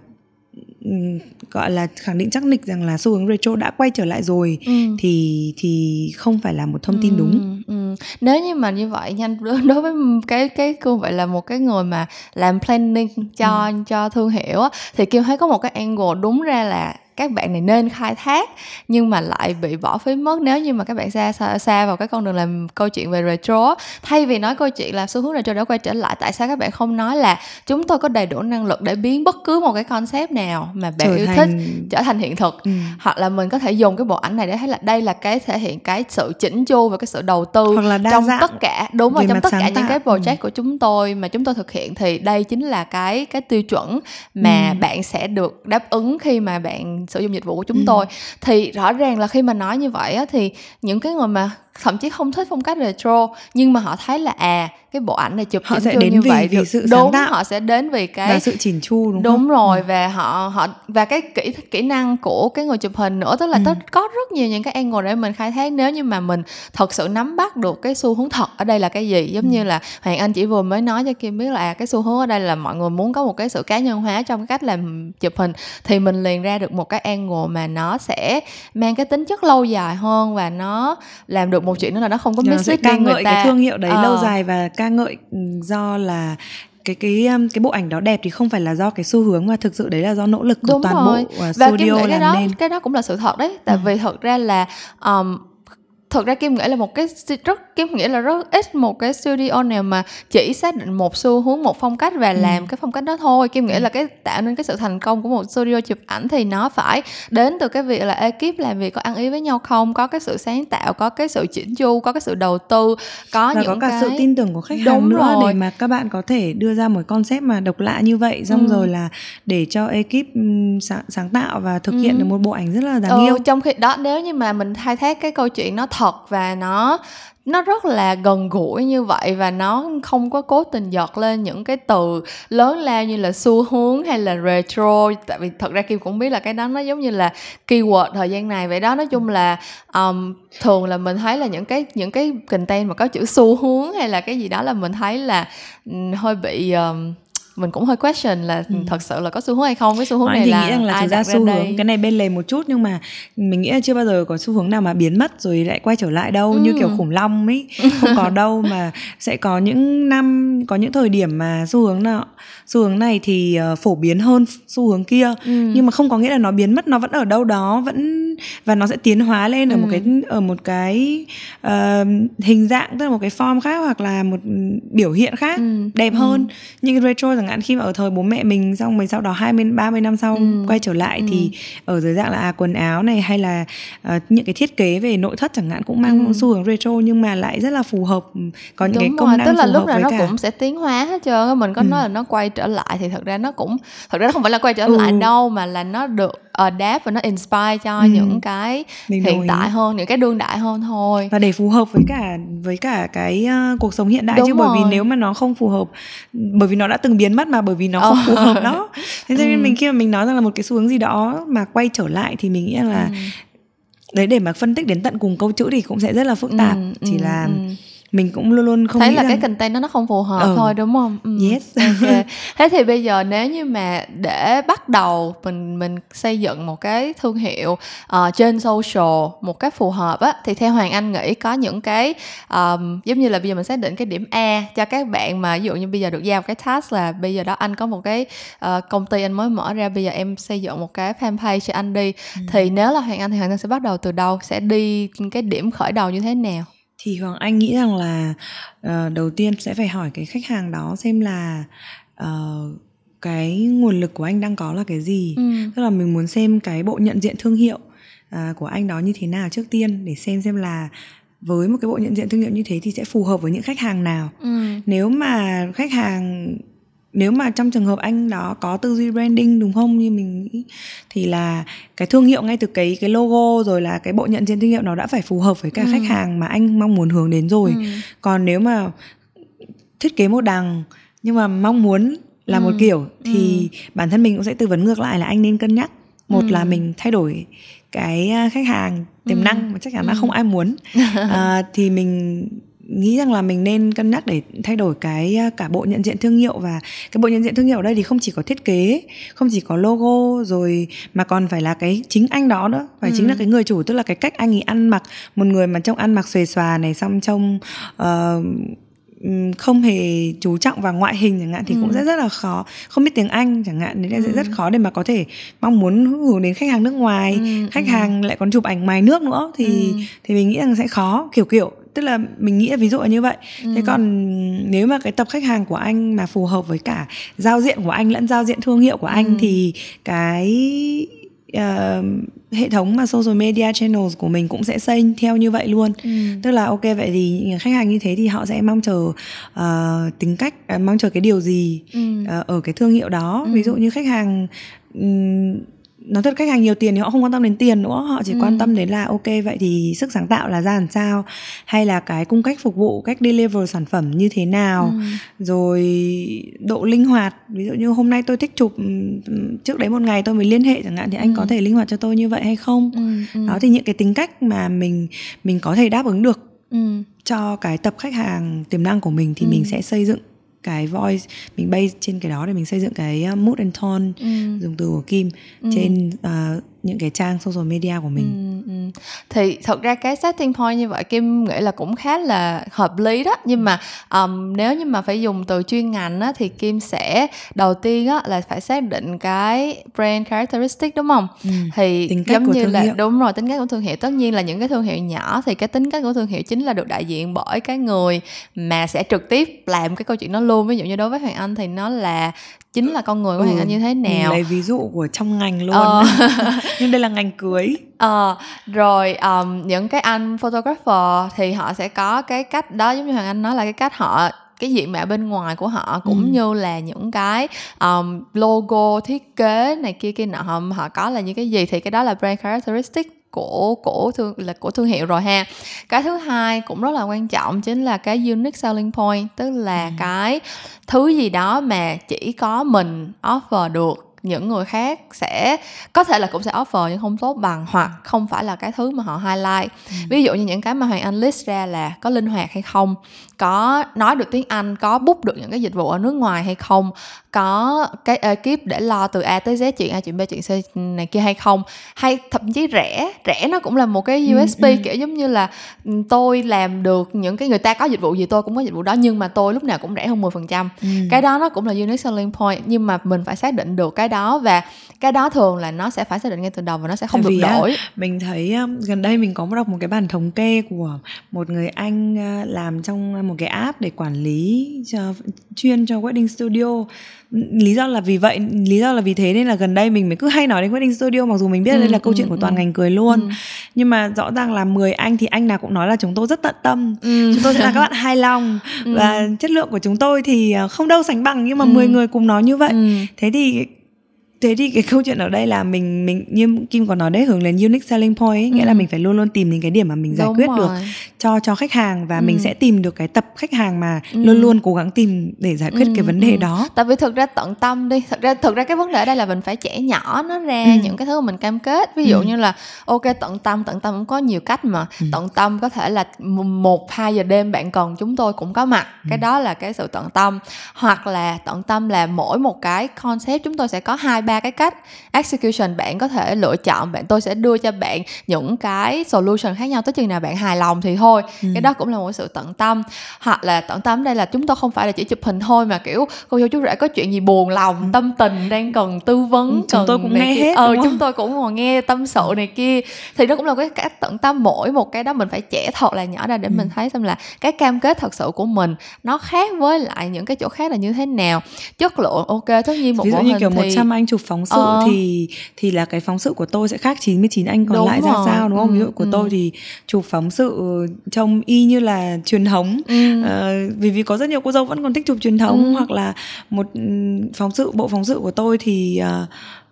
gọi là khẳng định chắc nịch rằng là xu hướng retro đã quay trở lại rồi ừ. thì thì không phải là một thông tin ừ, đúng. Ừ. Nếu như mà như vậy nhanh đối với cái cái cô vậy là một cái người mà làm planning cho ừ. cho thương hiệu á thì kêu thấy có một cái angle đúng ra là các bạn này nên khai thác nhưng mà lại bị bỏ phí mất nếu như mà các bạn xa xa, xa vào cái con đường làm câu chuyện về retro thay vì nói câu chuyện là xu hướng retro đã quay trở lại tại sao các bạn không nói là chúng tôi có đầy đủ năng lực để biến bất cứ một cái concept nào mà bạn trở yêu thành... thích trở thành hiện thực ừ. hoặc là mình có thể dùng cái bộ ảnh này để thấy là đây là cái thể hiện cái sự chỉnh chu và cái sự đầu tư hoặc là trong dạng tất cả đúng rồi trong tất cả những cái project ừ. của chúng tôi mà chúng tôi thực hiện thì đây chính là cái cái tiêu chuẩn mà ừ. bạn sẽ được đáp ứng khi mà bạn sử dụng dịch vụ của chúng ừ. tôi thì rõ ràng là khi mà nói như vậy á, thì những cái người mà thậm chí không thích phong cách retro nhưng mà họ thấy là à cái bộ ảnh này chụp họ sẽ đến như vì, vậy vì sự đúng sáng tạo họ sẽ đến vì cái và sự chỉn chu đúng, đúng không? rồi ừ. và họ họ và cái kỹ kỹ năng của cái người chụp hình nữa tức là ừ. có rất nhiều những cái angle để mình khai thác nếu như mà mình thật sự nắm bắt được cái xu hướng thật ở đây là cái gì giống ừ. như là hoàng anh chỉ vừa mới nói cho kim biết là à, cái xu hướng ở đây là mọi người muốn có một cái sự cá nhân hóa trong cách làm chụp hình thì mình liền ra được một cái angle mà nó sẽ mang cái tính chất lâu dài hơn và nó làm được một chuyện nữa là nó không có miss ca ngợi người ta. cái thương hiệu đấy ờ. lâu dài và ca ngợi ừ, do là cái cái um, cái bộ ảnh đó đẹp thì không phải là do cái xu hướng mà thực sự đấy là do nỗ lực của Đúng toàn rồi. bộ uh, và nghĩ cái đó nên. cái đó cũng là sự thật đấy tại ừ. vì thật ra là um, thực ra kim nghĩ là một cái rất kim nghĩ là rất ít một cái studio nào mà chỉ xác định một xu hướng một phong cách và ừ. làm cái phong cách đó thôi kim nghĩ ừ. là cái tạo nên cái sự thành công của một studio chụp ảnh thì nó phải đến từ cái việc là ekip làm việc có ăn ý với nhau không có cái sự sáng tạo có cái sự chỉnh chu có cái sự đầu tư có và những có cả cái... sự tin tưởng của khách hàng Đúng nữa rồi. để mà các bạn có thể đưa ra một concept mà độc lạ như vậy xong ừ. rồi là để cho ekip sáng, sáng tạo và thực hiện ừ. được một bộ ảnh rất là đáng ừ, yêu trong khi đó nếu như mà mình khai thác cái câu chuyện nó thật và nó nó rất là gần gũi như vậy và nó không có cố tình giọt lên những cái từ lớn lao như là xu hướng hay là retro. Tại vì thật ra kim cũng biết là cái đó nó giống như là keyword thời gian này. Vậy đó nói chung là um, thường là mình thấy là những cái những cái content mà có chữ xu hướng hay là cái gì đó là mình thấy là um, hơi bị um, mình cũng hơi question là ừ. thật sự là có xu hướng hay không cái xu hướng Hỏi này thì là nghĩ rằng là thực ra xu hướng đây. cái này bên lề một chút nhưng mà mình nghĩ là chưa bao giờ có xu hướng nào mà biến mất rồi lại quay trở lại đâu ừ. như kiểu khủng long ấy không có đâu mà sẽ có những năm có những thời điểm mà xu hướng nào xu hướng này thì uh, phổ biến hơn xu hướng kia ừ. nhưng mà không có nghĩa là nó biến mất nó vẫn ở đâu đó vẫn và nó sẽ tiến hóa lên ở ừ. một cái ở một cái uh, hình dạng tức là một cái form khác hoặc là một biểu hiện khác ừ. đẹp ừ. hơn như cái retro chẳng hạn khi mà ở thời bố mẹ mình xong mình sau đó 20 30 năm sau ừ. quay trở lại ừ. thì ở dưới dạng là à, quần áo này hay là uh, những cái thiết kế về nội thất chẳng hạn cũng mang ừ. xu hướng retro nhưng mà lại rất là phù hợp có những Đúng cái công rồi. năng tức là phù lúc nào nó cả. cũng sẽ tiến hóa hết trơn mình có ừ. nói là nó quay trở lại thì thật ra nó cũng thật ra nó không phải là quay trở ừ. lại đâu mà là nó được adapt và nó inspire cho ừ. những cái Mình hiện tại hơn những cái đương đại hơn thôi và để phù hợp với cả với cả cái uh, cuộc sống hiện đại Đúng chứ rồi. bởi vì nếu mà nó không phù hợp bởi vì nó đã từng biến mất mà bởi vì nó không phù hợp đó thế cho nên ừ. mình khi mà mình nói rằng là một cái xu hướng gì đó mà quay trở lại thì mình nghĩ là ừ. đấy để mà phân tích đến tận cùng câu chữ thì cũng sẽ rất là phức tạp ừ, chỉ là ừ mình cũng luôn luôn không thấy là rằng... cái content đó nó không phù hợp ừ. thôi đúng không ừ. yes okay. thế thì bây giờ nếu như mà để bắt đầu mình mình xây dựng một cái thương hiệu uh, trên social một cách phù hợp á thì theo hoàng anh nghĩ có những cái um, giống như là bây giờ mình xác định cái điểm a cho các bạn mà ví dụ như bây giờ được giao cái task là bây giờ đó anh có một cái uh, công ty anh mới mở ra bây giờ em xây dựng một cái fanpage cho anh đi ừ. thì nếu là hoàng anh thì hoàng anh sẽ bắt đầu từ đâu sẽ đi cái điểm khởi đầu như thế nào thì hoàng anh nghĩ rằng là uh, đầu tiên sẽ phải hỏi cái khách hàng đó xem là uh, cái nguồn lực của anh đang có là cái gì ừ. tức là mình muốn xem cái bộ nhận diện thương hiệu uh, của anh đó như thế nào trước tiên để xem xem là với một cái bộ nhận diện thương hiệu như thế thì sẽ phù hợp với những khách hàng nào ừ. nếu mà khách hàng nếu mà trong trường hợp anh đó có tư duy branding đúng không như mình nghĩ thì là cái thương hiệu ngay từ cái cái logo rồi là cái bộ nhận diện thương hiệu nó đã phải phù hợp với cả ừ. khách hàng mà anh mong muốn hướng đến rồi ừ. còn nếu mà thiết kế một đằng nhưng mà mong muốn là ừ. một kiểu thì ừ. bản thân mình cũng sẽ tư vấn ngược lại là anh nên cân nhắc một ừ. là mình thay đổi cái à, khách hàng tiềm ừ. năng mà chắc chắn là ừ. không ai muốn à, thì mình nghĩ rằng là mình nên cân nhắc để thay đổi cái à, cả bộ nhận diện thương hiệu và cái bộ nhận diện thương hiệu ở đây thì không chỉ có thiết kế không chỉ có logo rồi mà còn phải là cái chính anh đó nữa phải ừ. chính là cái người chủ tức là cái cách anh ấy ăn mặc một người mà trông ăn mặc xuề xòa này xong trông uh, không hề chú trọng vào ngoại hình chẳng hạn thì ừ. cũng rất rất là khó không biết tiếng anh chẳng hạn nên ừ. sẽ rất khó để mà có thể mong muốn hướng đến khách hàng nước ngoài ừ. khách ừ. hàng lại còn chụp ảnh ngoài nước nữa thì ừ. thì mình nghĩ rằng sẽ khó kiểu kiểu tức là mình nghĩ là ví dụ là như vậy ừ. thế còn nếu mà cái tập khách hàng của anh mà phù hợp với cả giao diện của anh lẫn giao diện thương hiệu của anh ừ. thì cái uh, hệ thống mà social media channels của mình cũng sẽ xây theo như vậy luôn ừ. tức là ok vậy thì khách hàng như thế thì họ sẽ mong chờ uh, tính cách uh, mong chờ cái điều gì ừ. uh, ở cái thương hiệu đó ừ. ví dụ như khách hàng um, nói thật khách hàng nhiều tiền thì họ không quan tâm đến tiền nữa họ chỉ ừ. quan tâm đến là ok vậy thì sức sáng tạo là ra làm sao hay là cái cung cách phục vụ cách deliver sản phẩm như thế nào ừ. rồi độ linh hoạt ví dụ như hôm nay tôi thích chụp trước đấy một ngày tôi mới liên hệ chẳng hạn thì anh ừ. có thể linh hoạt cho tôi như vậy hay không ừ. Ừ. đó thì những cái tính cách mà mình mình có thể đáp ứng được ừ. cho cái tập khách hàng tiềm năng của mình thì ừ. mình sẽ xây dựng cái voice mình base trên cái đó để mình xây dựng cái uh, mood and tone ừ. dùng từ của Kim ừ. trên uh, những cái trang social media của mình ừ, ừ. thì thật ra cái setting point như vậy kim nghĩ là cũng khá là hợp lý đó nhưng mà um, nếu như mà phải dùng từ chuyên ngành á, thì kim sẽ đầu tiên á, là phải xác định cái brand characteristic đúng không ừ. thì tính cách giống như là hiệu. đúng rồi tính cách của thương hiệu tất nhiên là những cái thương hiệu nhỏ thì cái tính cách của thương hiệu chính là được đại diện bởi cái người mà sẽ trực tiếp làm cái câu chuyện đó luôn ví dụ như đối với hoàng anh thì nó là chính là con người của ừ, hoàng anh như thế nào lấy ví dụ của trong ngành luôn ờ. nhưng đây là ngành cưới ờ rồi um, những cái anh photographer thì họ sẽ có cái cách đó giống như hoàng anh nói là cái cách họ cái diện mạo bên ngoài của họ cũng ừ. như là những cái um, logo thiết kế này kia kia nọ họ, họ có là những cái gì thì cái đó là brand characteristic của của thương là của thương hiệu rồi ha cái thứ hai cũng rất là quan trọng chính là cái unique selling point tức là ừ. cái thứ gì đó mà chỉ có mình offer được những người khác sẽ có thể là cũng sẽ offer nhưng không tốt bằng hoặc không phải là cái thứ mà họ highlight. Ừ. ví dụ như những cái mà hoàng anh list ra là có linh hoạt hay không có nói được tiếng anh có book được những cái dịch vụ ở nước ngoài hay không có cái ekip để lo từ a tới z chuyện a chuyện b chuyện c này kia hay không hay thậm chí rẻ rẻ nó cũng là một cái usb ừ, ừ. kiểu giống như là ừ, tôi làm được những cái người ta có dịch vụ gì tôi cũng có dịch vụ đó nhưng mà tôi lúc nào cũng rẻ hơn 10% ừ. cái đó nó cũng là unique selling point nhưng mà mình phải xác định được cái đó và cái đó thường là nó sẽ phải xác định ngay từ đầu và nó sẽ không Tại được đổi á, mình thấy gần đây mình có đọc một cái bản thống kê của một người anh làm trong một cái app để quản lý cho chuyên cho wedding studio lý do là vì vậy lý do là vì thế nên là gần đây mình mới cứ hay nói đến wedding studio mặc dù mình biết ừ, đây là câu ừ, chuyện của toàn ừ. ngành cười luôn ừ. nhưng mà rõ ràng là 10 anh thì anh nào cũng nói là chúng tôi rất tận tâm ừ. chúng tôi sẽ là các bạn hài lòng ừ. và chất lượng của chúng tôi thì uh, không đâu sánh bằng nhưng mà ừ. 10 người cùng nói như vậy ừ. thế thì thế thì cái câu chuyện ở đây là mình mình như kim còn nói đấy hướng đến unique selling point ấy, nghĩa là ừ. mình phải luôn luôn tìm những cái điểm mà mình giải Đúng quyết rồi. được cho cho khách hàng và ừ. mình sẽ tìm được cái tập khách hàng mà ừ. luôn luôn cố gắng tìm để giải quyết ừ. cái vấn đề ừ. đó tại vì thực ra tận tâm đi thực ra thực ra cái vấn đề ở đây là mình phải trẻ nhỏ nó ra ừ. những cái thứ mà mình cam kết ví dụ ừ. như là ok tận tâm tận tâm cũng có nhiều cách mà ừ. tận tâm có thể là một hai giờ đêm bạn cần chúng tôi cũng có mặt ừ. cái đó là cái sự tận tâm hoặc là tận tâm là mỗi một cái concept chúng tôi sẽ có hai ba cái cách execution bạn có thể lựa chọn bạn tôi sẽ đưa cho bạn những cái solution khác nhau tới chừng nào bạn hài lòng thì thôi ừ. cái đó cũng là một sự tận tâm hoặc là tận tâm đây là chúng tôi không phải là chỉ chụp hình thôi mà kiểu cô dâu chú rể có chuyện gì buồn lòng ừ. tâm tình đang cần tư vấn ừ, chúng tôi cũng nghe kia. hết ờ chúng tôi cũng còn nghe tâm sự này kia thì nó cũng là cái cách tận tâm mỗi một cái đó mình phải trẻ thật là nhỏ ra để ừ. mình thấy xem là cái cam kết thật sự của mình nó khác với lại những cái chỗ khác là như thế nào chất lượng ok tất nhiên một ví dụ như kiểu thì... 100 anh chụp phóng sự ờ. thì thì là cái phóng sự của tôi sẽ khác 99 anh còn đúng lại rồi. ra sao đúng không? Ừ, Ví dụ của ừ. tôi thì chụp phóng sự trông y như là truyền thống. Ừ. Uh, vì vì có rất nhiều cô dâu vẫn còn thích chụp truyền thống ừ. hoặc là một phóng sự bộ phóng sự của tôi thì uh,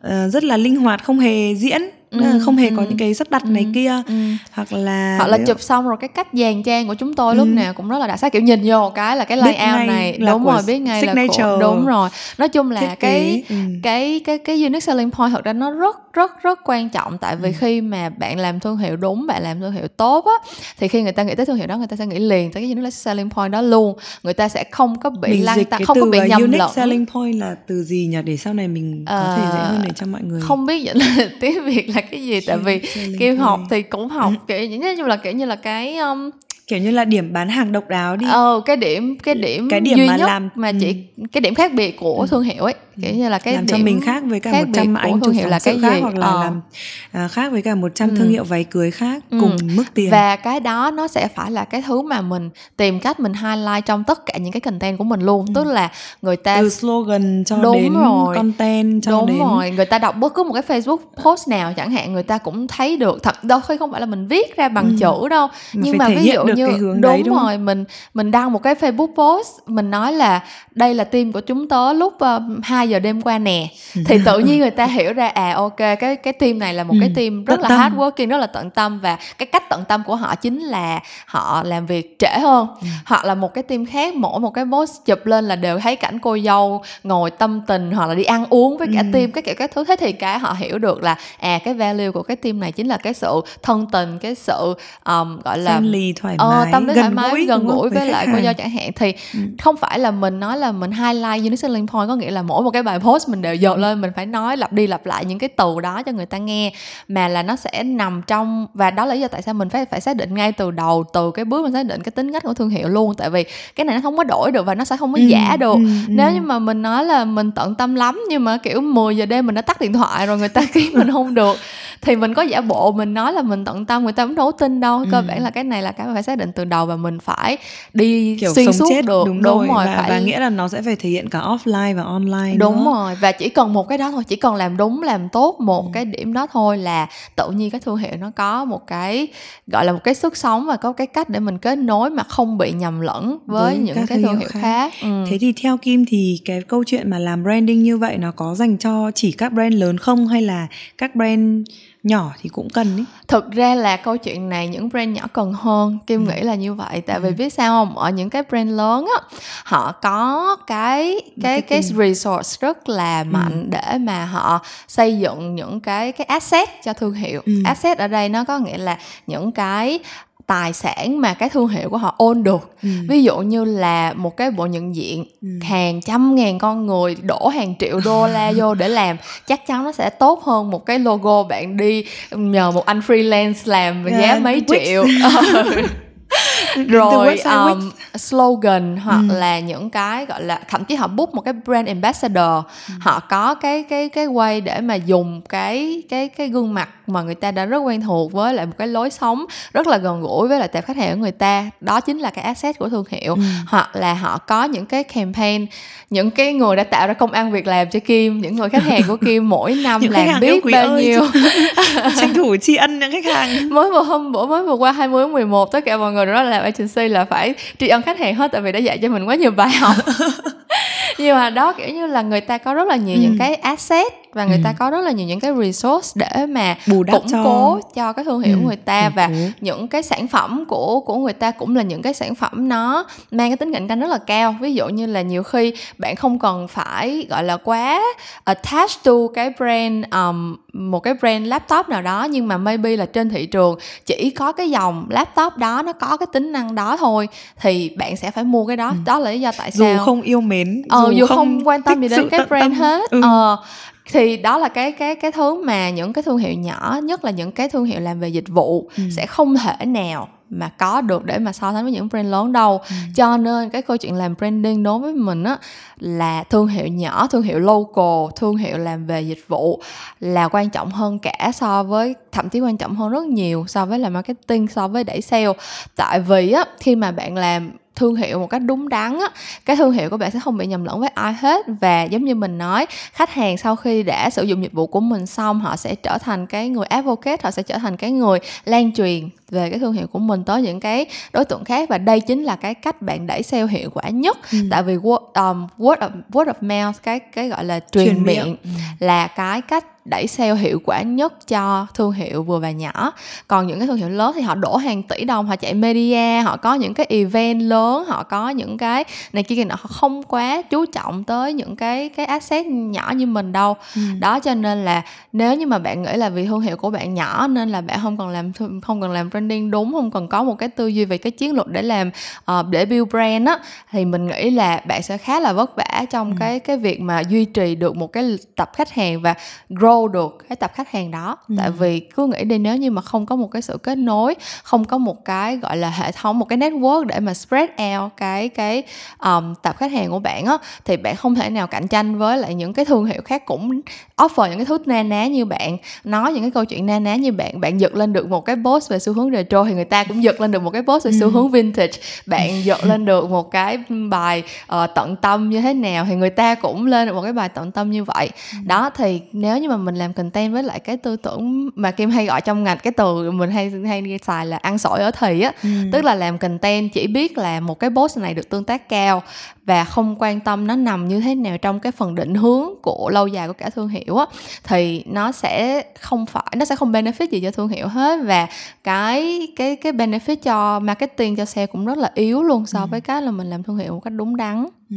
uh, rất là linh hoạt không hề diễn ừ, không hề ừ, có những cái sắp đặt ừ, này kia ừ. hoặc là hoặc là chụp xong rồi cái cách dàn trang của chúng tôi ừ. lúc nào cũng rất là đặc sắc kiểu nhìn vô cái là cái layout này đúng rồi biết ngay signature. là của, đúng rồi nói chung là Thiết cái ừ. cái cái cái unique selling point thật ra nó rất rất rất quan trọng tại vì ừ. khi mà bạn làm thương hiệu đúng bạn làm thương hiệu tốt á thì khi người ta nghĩ tới thương hiệu đó người ta sẽ nghĩ liền tới cái unique selling point đó luôn người ta sẽ không có bị lăng tăng không có bị nhầm unique lẫn selling point là từ gì nhỉ để sau này mình có thể dễ hơn để cho mọi người không biết vậy là tiếng việt là cái gì tại vì kim học thì cũng học ừ. kiểu như là kiểu như là cái um, kiểu như là điểm bán hàng độc đáo đi ờ cái điểm cái điểm cái điểm duy mà nhất làm mà chỉ ừ. cái điểm khác biệt của ừ. thương hiệu ấy kiểu như là cái làm cho mình khác với cả một trăm anh thương hiệu là cái khác gì? hoặc là ờ. làm à, khác với cả 100 ừ. thương hiệu váy cưới khác ừ. cùng mức tiền và cái đó nó sẽ phải là cái thứ mà mình tìm cách mình highlight trong tất cả những cái content của mình luôn ừ. tức là người ta từ slogan cho đúng đến rồi. content cho đúng đến rồi người ta đọc bất cứ một cái Facebook post nào chẳng hạn người ta cũng thấy được thật đôi khi không phải là mình viết ra bằng ừ. chữ đâu mà nhưng mà ví dụ như đúng, đấy, đúng rồi mình mình đăng một cái Facebook post mình nói là đây là team của chúng tớ lúc uh, giờ đêm qua nè thì tự nhiên người ta hiểu ra à ok cái cái team này là một ừ. cái team rất là tâm. hard working rất là tận tâm và cái cách tận tâm của họ chính là họ làm việc trễ hơn ừ. hoặc là một cái team khác mỗi một cái post chụp lên là đều thấy cảnh cô dâu ngồi tâm tình hoặc là đi ăn uống với cả ừ. team cái kiểu các thứ thế thì cái họ hiểu được là à cái value của cái team này chính là cái sự thân tình cái sự um, gọi là Friendly, thoải mái uh, tâm lý thoải mái gần gũi với lại cô dâu chẳng hạn thì ừ. không phải là mình nói là mình highlight unique selling point có nghĩa là mỗi một cái bài post mình đều dột lên mình phải nói lặp đi lặp lại những cái từ đó cho người ta nghe mà là nó sẽ nằm trong và đó là lý do tại sao mình phải phải xác định ngay từ đầu từ cái bước mình xác định cái tính cách của thương hiệu luôn. Tại vì cái này nó không có đổi được và nó sẽ không có ừ, giả được. ừ, ừ. nếu như mà mình nói là mình tận tâm lắm nhưng mà kiểu 10 giờ đêm mình đã tắt điện thoại rồi người ta kiếm mình không được thì mình có giả bộ mình nói là mình tận tâm người ta cũng đâu tin đâu. Cơ bản là cái này là cái phải xác định từ đầu và mình phải đi kiểu xuyên suốt chết, được đúng, đúng rồi, rồi. Và, phải... và nghĩa là nó sẽ phải thể hiện cả offline và online đúng nữa. rồi và chỉ cần một cái đó thôi chỉ cần làm đúng làm tốt một ừ. cái điểm đó thôi là tự nhiên cái thương hiệu nó có một cái gọi là một cái sức sống và có cái cách để mình kết nối mà không bị nhầm lẫn với, với những cái thương hiệu khác, khác. Ừ. thế thì theo kim thì cái câu chuyện mà làm branding như vậy nó có dành cho chỉ các brand lớn không hay là các brand nhỏ thì cũng cần ý. thực ra là câu chuyện này những brand nhỏ cần hơn kim ừ. nghĩ là như vậy tại ừ. vì biết sao không ở những cái brand lớn á họ có cái cái cái resource rất là ừ. mạnh ừ. để mà họ xây dựng những cái cái asset cho thương hiệu ừ. asset ở đây nó có nghĩa là những cái tài sản mà cái thương hiệu của họ ôn được ừ. ví dụ như là một cái bộ nhận diện ừ. hàng trăm ngàn con người đổ hàng triệu đô la vô để làm chắc chắn nó sẽ tốt hơn một cái logo bạn đi nhờ một anh freelance làm yeah, giá mấy triệu rồi um, slogan hoặc ừ. là những cái gọi là thậm chí họ book một cái brand ambassador. Ừ. họ có cái cái cái way để mà dùng cái cái cái gương mặt mà người ta đã rất quen thuộc với lại một cái lối sống rất là gần gũi với lại tệp khách hàng của người ta. Đó chính là cái asset của thương hiệu. Ừ. hoặc là họ có những cái campaign những cái người đã tạo ra công ăn việc làm cho Kim những người khách hàng của Kim mỗi năm làm biết bao ơi, nhiêu. Tranh thủ tri ân những khách hàng. Mới vừa hôm bữa mới vừa qua 20 tháng 11 tất cả mọi người đó làm agency là phải tri ân khách hàng hết tại vì đã dạy cho mình quá nhiều bài học nhưng mà đó kiểu như là người ta có rất là nhiều ừ. những cái asset và người ừ. ta có rất là nhiều những cái resource để mà Bù đắp củng cho... cố cho cái thương hiệu ừ. của người ta ừ. và những cái sản phẩm của của người ta cũng là những cái sản phẩm nó mang cái tính cạnh tranh rất là cao ví dụ như là nhiều khi bạn không cần phải gọi là quá attached to cái brand um, một cái brand laptop nào đó nhưng mà maybe là trên thị trường chỉ có cái dòng laptop đó nó có cái tính năng đó thôi thì bạn sẽ phải mua cái đó ừ. đó là lý do tại sao dù không yêu mến ờ, dù, dù không, không quan tâm gì đến cái brand tâm. hết ừ. ờ, thì đó là cái cái cái thứ mà những cái thương hiệu nhỏ nhất là những cái thương hiệu làm về dịch vụ ừ. sẽ không thể nào mà có được để mà so sánh với những brand lớn đâu ừ. cho nên cái câu chuyện làm branding đối với mình á là thương hiệu nhỏ thương hiệu local thương hiệu làm về dịch vụ là quan trọng hơn cả so với thậm chí quan trọng hơn rất nhiều so với làm marketing so với đẩy sale tại vì á khi mà bạn làm thương hiệu một cách đúng đắn á cái thương hiệu của bạn sẽ không bị nhầm lẫn với ai hết và giống như mình nói khách hàng sau khi đã sử dụng dịch vụ của mình xong họ sẽ trở thành cái người advocate họ sẽ trở thành cái người lan truyền về cái thương hiệu của mình tới những cái đối tượng khác và đây chính là cái cách bạn đẩy sale hiệu quả nhất ừ. tại vì word, um, word of word of mouth cái cái gọi là truyền, truyền miệng, miệng ừ. là cái cách đẩy sale hiệu quả nhất cho thương hiệu vừa và nhỏ còn những cái thương hiệu lớn thì họ đổ hàng tỷ đồng họ chạy media họ có những cái event lớn họ có những cái này kia họ không quá chú trọng tới những cái cái asset nhỏ như mình đâu ừ. đó cho nên là nếu như mà bạn nghĩ là vì thương hiệu của bạn nhỏ nên là bạn không cần làm không cần làm branding đúng không cần có một cái tư duy về cái chiến lược để làm uh, để build brand á thì mình nghĩ là bạn sẽ khá là vất vả trong ừ. cái cái việc mà duy trì được một cái tập khách hàng và grow grow được cái tập khách hàng đó ừ. tại vì cứ nghĩ đi nếu như mà không có một cái sự kết nối không có một cái gọi là hệ thống một cái network để mà spread out cái cái um, tập khách hàng của bạn á thì bạn không thể nào cạnh tranh với lại những cái thương hiệu khác cũng offer những cái thứ na ná như bạn nói những cái câu chuyện na ná như bạn bạn giật lên được một cái post về xu hướng retro thì người ta cũng giật lên được một cái post về ừ. xu hướng vintage bạn giật lên được một cái bài uh, tận tâm như thế nào thì người ta cũng lên được một cái bài tận tâm như vậy ừ. đó thì nếu như mà mình làm content với lại cái tư tưởng mà kim hay gọi trong ngành cái từ mình hay hay xài là ăn sổi ở thì á ừ. tức là làm content chỉ biết là một cái post này được tương tác cao và không quan tâm nó nằm như thế nào trong cái phần định hướng của lâu dài của cả thương hiệu á thì nó sẽ không phải nó sẽ không benefit gì cho thương hiệu hết và cái cái cái benefit cho marketing cho sale cũng rất là yếu luôn so ừ. với cái là mình làm thương hiệu một cách đúng đắn ừ.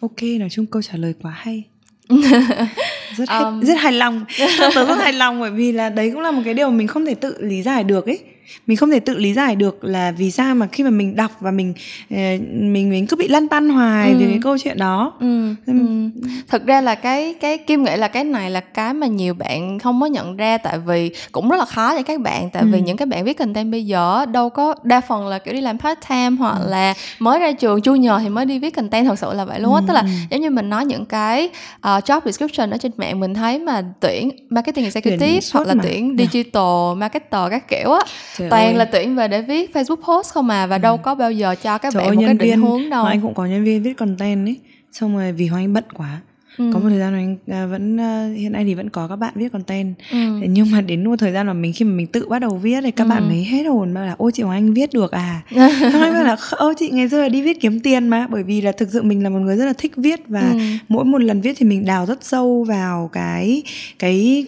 ok nói chung câu trả lời quá hay rất um... rất hài lòng. Tớ rất hài lòng bởi vì là đấy cũng là một cái điều mình không thể tự lý giải được ấy mình không thể tự lý giải được là vì sao mà khi mà mình đọc và mình ờ, mình mình cứ bị lăn tăn hoài ừ. về cái câu chuyện đó ừ. Ừ. thực ra là cái cái kim nghĩ là cái này là cái mà nhiều bạn không có nhận ra tại vì cũng rất là khó cho các bạn tại ừ. vì những cái bạn viết content bây giờ đâu có đa phần là kiểu đi làm part time hoặc ừ. là mới ra trường chu nhờ thì mới đi viết content thật sự là vậy luôn á ừ. tức là giống như mình nói những cái uh, job description ở trên mạng mình thấy mà tuyển marketing executive hoặc là mà. tuyển digital marketer các kiểu á Trời toàn ơi. là tuyển về để viết Facebook post không mà và ừ. đâu có bao giờ cho các Trời bạn ơi, một cái định viên, hướng đâu anh cũng có nhân viên viết content ấy xong rồi vì Hoàng Anh bận quá Ừ. có một thời gian anh à, vẫn à, hiện nay thì vẫn có các bạn viết content ừ. nhưng mà đến một thời gian mà mình khi mà mình tự bắt đầu viết thì các ừ. bạn ấy hết hồn bảo là ôi chị Hoàng Anh viết được à xong anh bảo là ôi chị ngày xưa là đi viết kiếm tiền mà bởi vì là thực sự mình là một người rất là thích viết và ừ. mỗi một lần viết thì mình đào rất sâu vào cái cái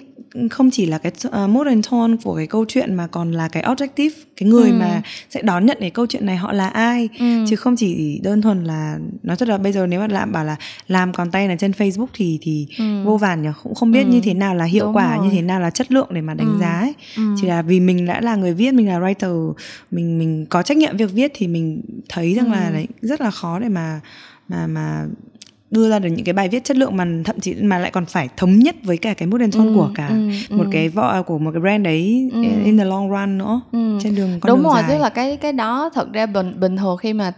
không chỉ là cái uh, mood and tone của cái câu chuyện mà còn là cái objective cái người ừ. mà sẽ đón nhận cái câu chuyện này họ là ai ừ. chứ không chỉ đơn thuần là nói thật là bây giờ nếu mà làm bảo là làm content ở trên Facebook thì thì ừ. vô vàn nhỉ cũng không biết ừ. như thế nào là hiệu Đúng quả rồi. như thế nào là chất lượng để mà đánh ừ. giá ấy. Ừ. chỉ là vì mình đã là người viết mình là writer mình mình có trách nhiệm việc viết thì mình thấy rằng ừ. là đấy rất là khó để mà mà mà đưa ra được những cái bài viết chất lượng mà thậm chí mà lại còn phải thống nhất với cả cái mood and tone ừ, của cả ừ, một ừ. cái vỏ của một cái brand đấy ừ. in the long run nữa ừ. trên đường con đúng đường rồi dài. tức là cái cái đó thật ra bình bình thường khi mà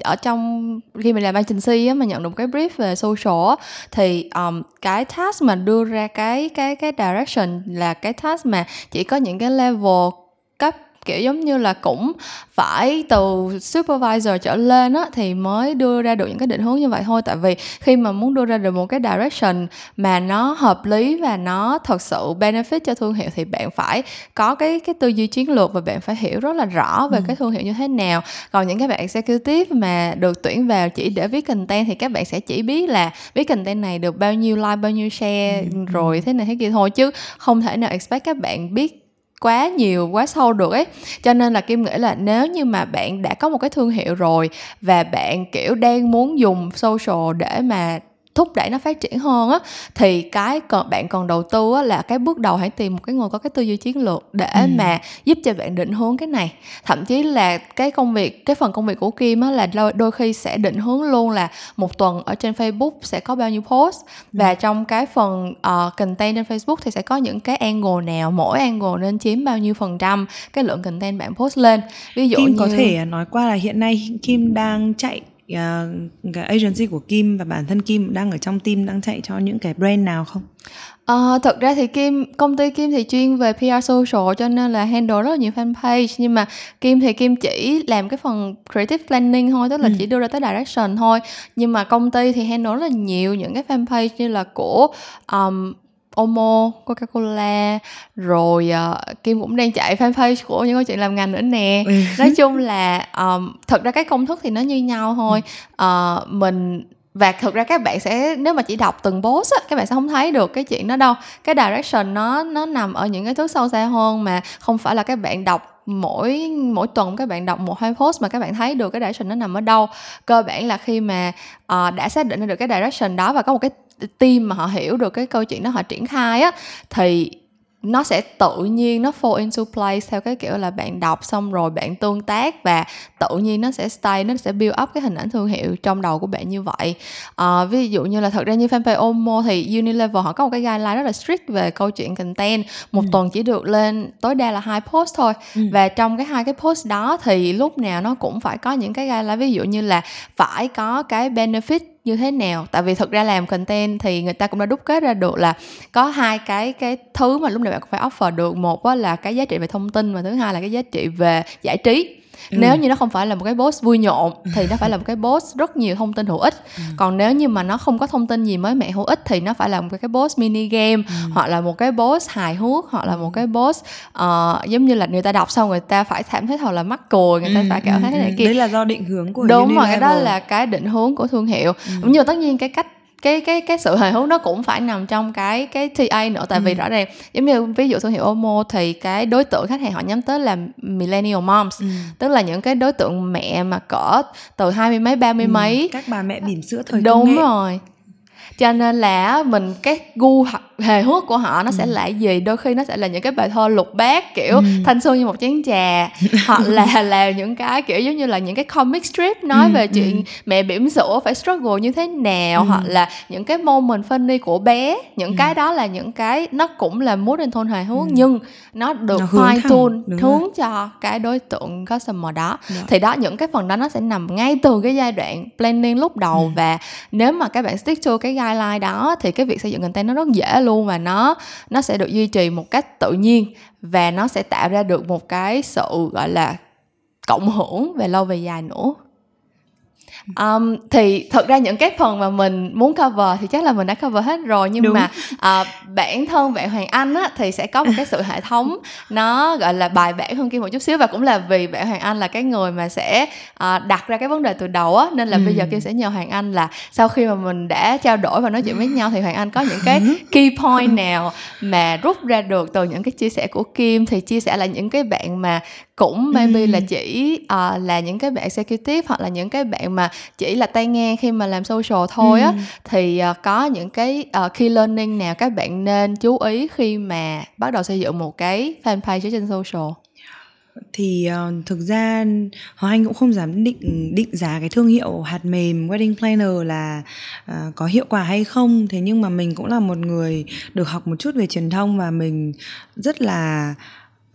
ở trong khi mình làm agency á mà nhận được cái brief về social á, thì um, cái task mà đưa ra cái cái cái direction là cái task mà chỉ có những cái level cấp kiểu giống như là cũng phải từ supervisor trở lên á thì mới đưa ra được những cái định hướng như vậy thôi tại vì khi mà muốn đưa ra được một cái direction mà nó hợp lý và nó thật sự benefit cho thương hiệu thì bạn phải có cái cái tư duy chiến lược và bạn phải hiểu rất là rõ về ừ. cái thương hiệu như thế nào còn những cái bạn executive mà được tuyển vào chỉ để viết content thì các bạn sẽ chỉ biết là viết content này được bao nhiêu like bao nhiêu share ừ. rồi thế này thế kia thôi chứ không thể nào expect các bạn biết quá nhiều, quá sâu được ấy. Cho nên là kim nghĩ là nếu như mà bạn đã có một cái thương hiệu rồi và bạn, kiểu, đang muốn dùng social để mà thúc đẩy nó phát triển hơn á thì cái còn bạn còn đầu tư á là cái bước đầu hãy tìm một cái người có cái tư duy chiến lược để ừ. mà giúp cho bạn định hướng cái này thậm chí là cái công việc cái phần công việc của kim á là đôi, khi sẽ định hướng luôn là một tuần ở trên facebook sẽ có bao nhiêu post ừ. và trong cái phần uh, content trên facebook thì sẽ có những cái angle nào mỗi angle nên chiếm bao nhiêu phần trăm cái lượng content bạn post lên ví dụ kim như... có thể nói qua là hiện nay kim đang chạy uh, cái agency của Kim và bản thân Kim đang ở trong team đang chạy cho những cái brand nào không? Uh, thật ra thì Kim công ty Kim thì chuyên về PR social cho nên là handle rất là nhiều fanpage nhưng mà Kim thì Kim chỉ làm cái phần creative planning thôi tức là ừ. chỉ đưa ra tới direction thôi nhưng mà công ty thì handle rất là nhiều những cái fanpage như là của um, Omo, Coca-Cola rồi uh, Kim cũng đang chạy fanpage của những câu chuyện làm ngành nữa nè. Ừ. Nói chung là um, thật ra cái công thức thì nó như nhau thôi. Uh, mình và thực ra các bạn sẽ nếu mà chỉ đọc từng post á các bạn sẽ không thấy được cái chuyện đó đâu cái direction nó nó nằm ở những cái thứ sâu xa hơn mà không phải là các bạn đọc mỗi mỗi tuần các bạn đọc một hai post mà các bạn thấy được cái direction nó nằm ở đâu cơ bản là khi mà uh, đã xác định được cái direction đó và có một cái team mà họ hiểu được cái câu chuyện đó họ triển khai á thì nó sẽ tự nhiên nó fall into place theo cái kiểu là bạn đọc xong rồi bạn tương tác và tự nhiên nó sẽ stay nó sẽ build up cái hình ảnh thương hiệu trong đầu của bạn như vậy à, ví dụ như là thật ra như fanpage Omo thì Unilever họ có một cái guideline rất là strict về câu chuyện content một ừ. tuần chỉ được lên tối đa là hai post thôi ừ. và trong cái hai cái post đó thì lúc nào nó cũng phải có những cái guideline ví dụ như là phải có cái benefit như thế nào? Tại vì thực ra làm content thì người ta cũng đã đúc kết ra được là có hai cái cái thứ mà lúc này bạn phải offer được. Một là cái giá trị về thông tin và thứ hai là cái giá trị về giải trí ừ. nếu như nó không phải là một cái post vui nhộn thì nó phải là một cái post rất nhiều thông tin hữu ích ừ. còn nếu như mà nó không có thông tin gì mới mẻ hữu ích thì nó phải là một cái post mini game ừ. hoặc là một cái post hài hước hoặc là một cái post uh, giống như là người ta đọc xong người ta phải cảm thấy thật là mắc cười người ta ừ, phải cảm thấy ừ, này kia đấy là do định hướng của đúng rồi cái đó là cái định hướng của thương hiệu ừ. nhưng mà tất nhiên cái cách cái cái cái sự hài hước nó cũng phải nằm trong cái cái TA nữa tại ừ. vì rõ ràng giống như ví dụ thương hiệu Omo thì cái đối tượng khách hàng họ nhắm tới là millennial moms ừ. tức là những cái đối tượng mẹ mà cỡ từ hai mươi mấy ba mươi ừ. mấy các bà mẹ bỉm sữa thời đúng rồi cho nên là mình cái gu hề hước của họ nó sẽ ừ. là gì đôi khi nó sẽ là những cái bài thơ lục bát kiểu ừ. thanh xuân như một chén trà hoặc là là những cái kiểu giống như là những cái comic strip nói ừ. về chuyện ừ. mẹ bỉm sữa phải struggle như thế nào ừ. hoặc là những cái moment funny của bé những ừ. cái đó là những cái nó cũng là mood and tone hài hước ừ. nhưng nó được fine tune hướng rồi. cho cái đối tượng customer đó Được. thì đó những cái phần đó nó sẽ nằm ngay từ cái giai đoạn planning lúc đầu ừ. và nếu mà các bạn stick to cái guideline đó thì cái việc xây dựng content nó rất dễ luôn và nó nó sẽ được duy trì một cách tự nhiên và nó sẽ tạo ra được một cái sự, gọi là, cộng hưởng về lâu về dài nữa. um, thì thật ra những cái phần mà mình muốn cover thì chắc là mình đã cover hết rồi nhưng Đúng. mà uh, bản thân bạn Hoàng Anh á, thì sẽ có một cái sự hệ thống nó gọi là bài bản hơn kia một chút xíu và cũng là vì bạn Hoàng Anh là cái người mà sẽ uh, đặt ra cái vấn đề từ đầu á nên là ừ. bây giờ kia sẽ nhờ Hoàng Anh là sau khi mà mình đã trao đổi và nói chuyện với nhau thì Hoàng Anh có những cái key point nào mà rút ra được từ những cái chia sẻ của Kim thì chia sẻ là những cái bạn mà cũng maybe ừ. là chỉ uh, là những cái bạn executive hoặc là những cái bạn mà chỉ là tay nghe khi mà làm social thôi á ừ. thì uh, có những cái uh, key learning nào các bạn nên chú ý khi mà bắt đầu xây dựng một cái fanpage trên social thì uh, thực ra Hoàng Anh cũng không dám định định giá cái thương hiệu hạt mềm wedding planner là uh, có hiệu quả hay không thế nhưng mà mình cũng là một người được học một chút về truyền thông và mình rất là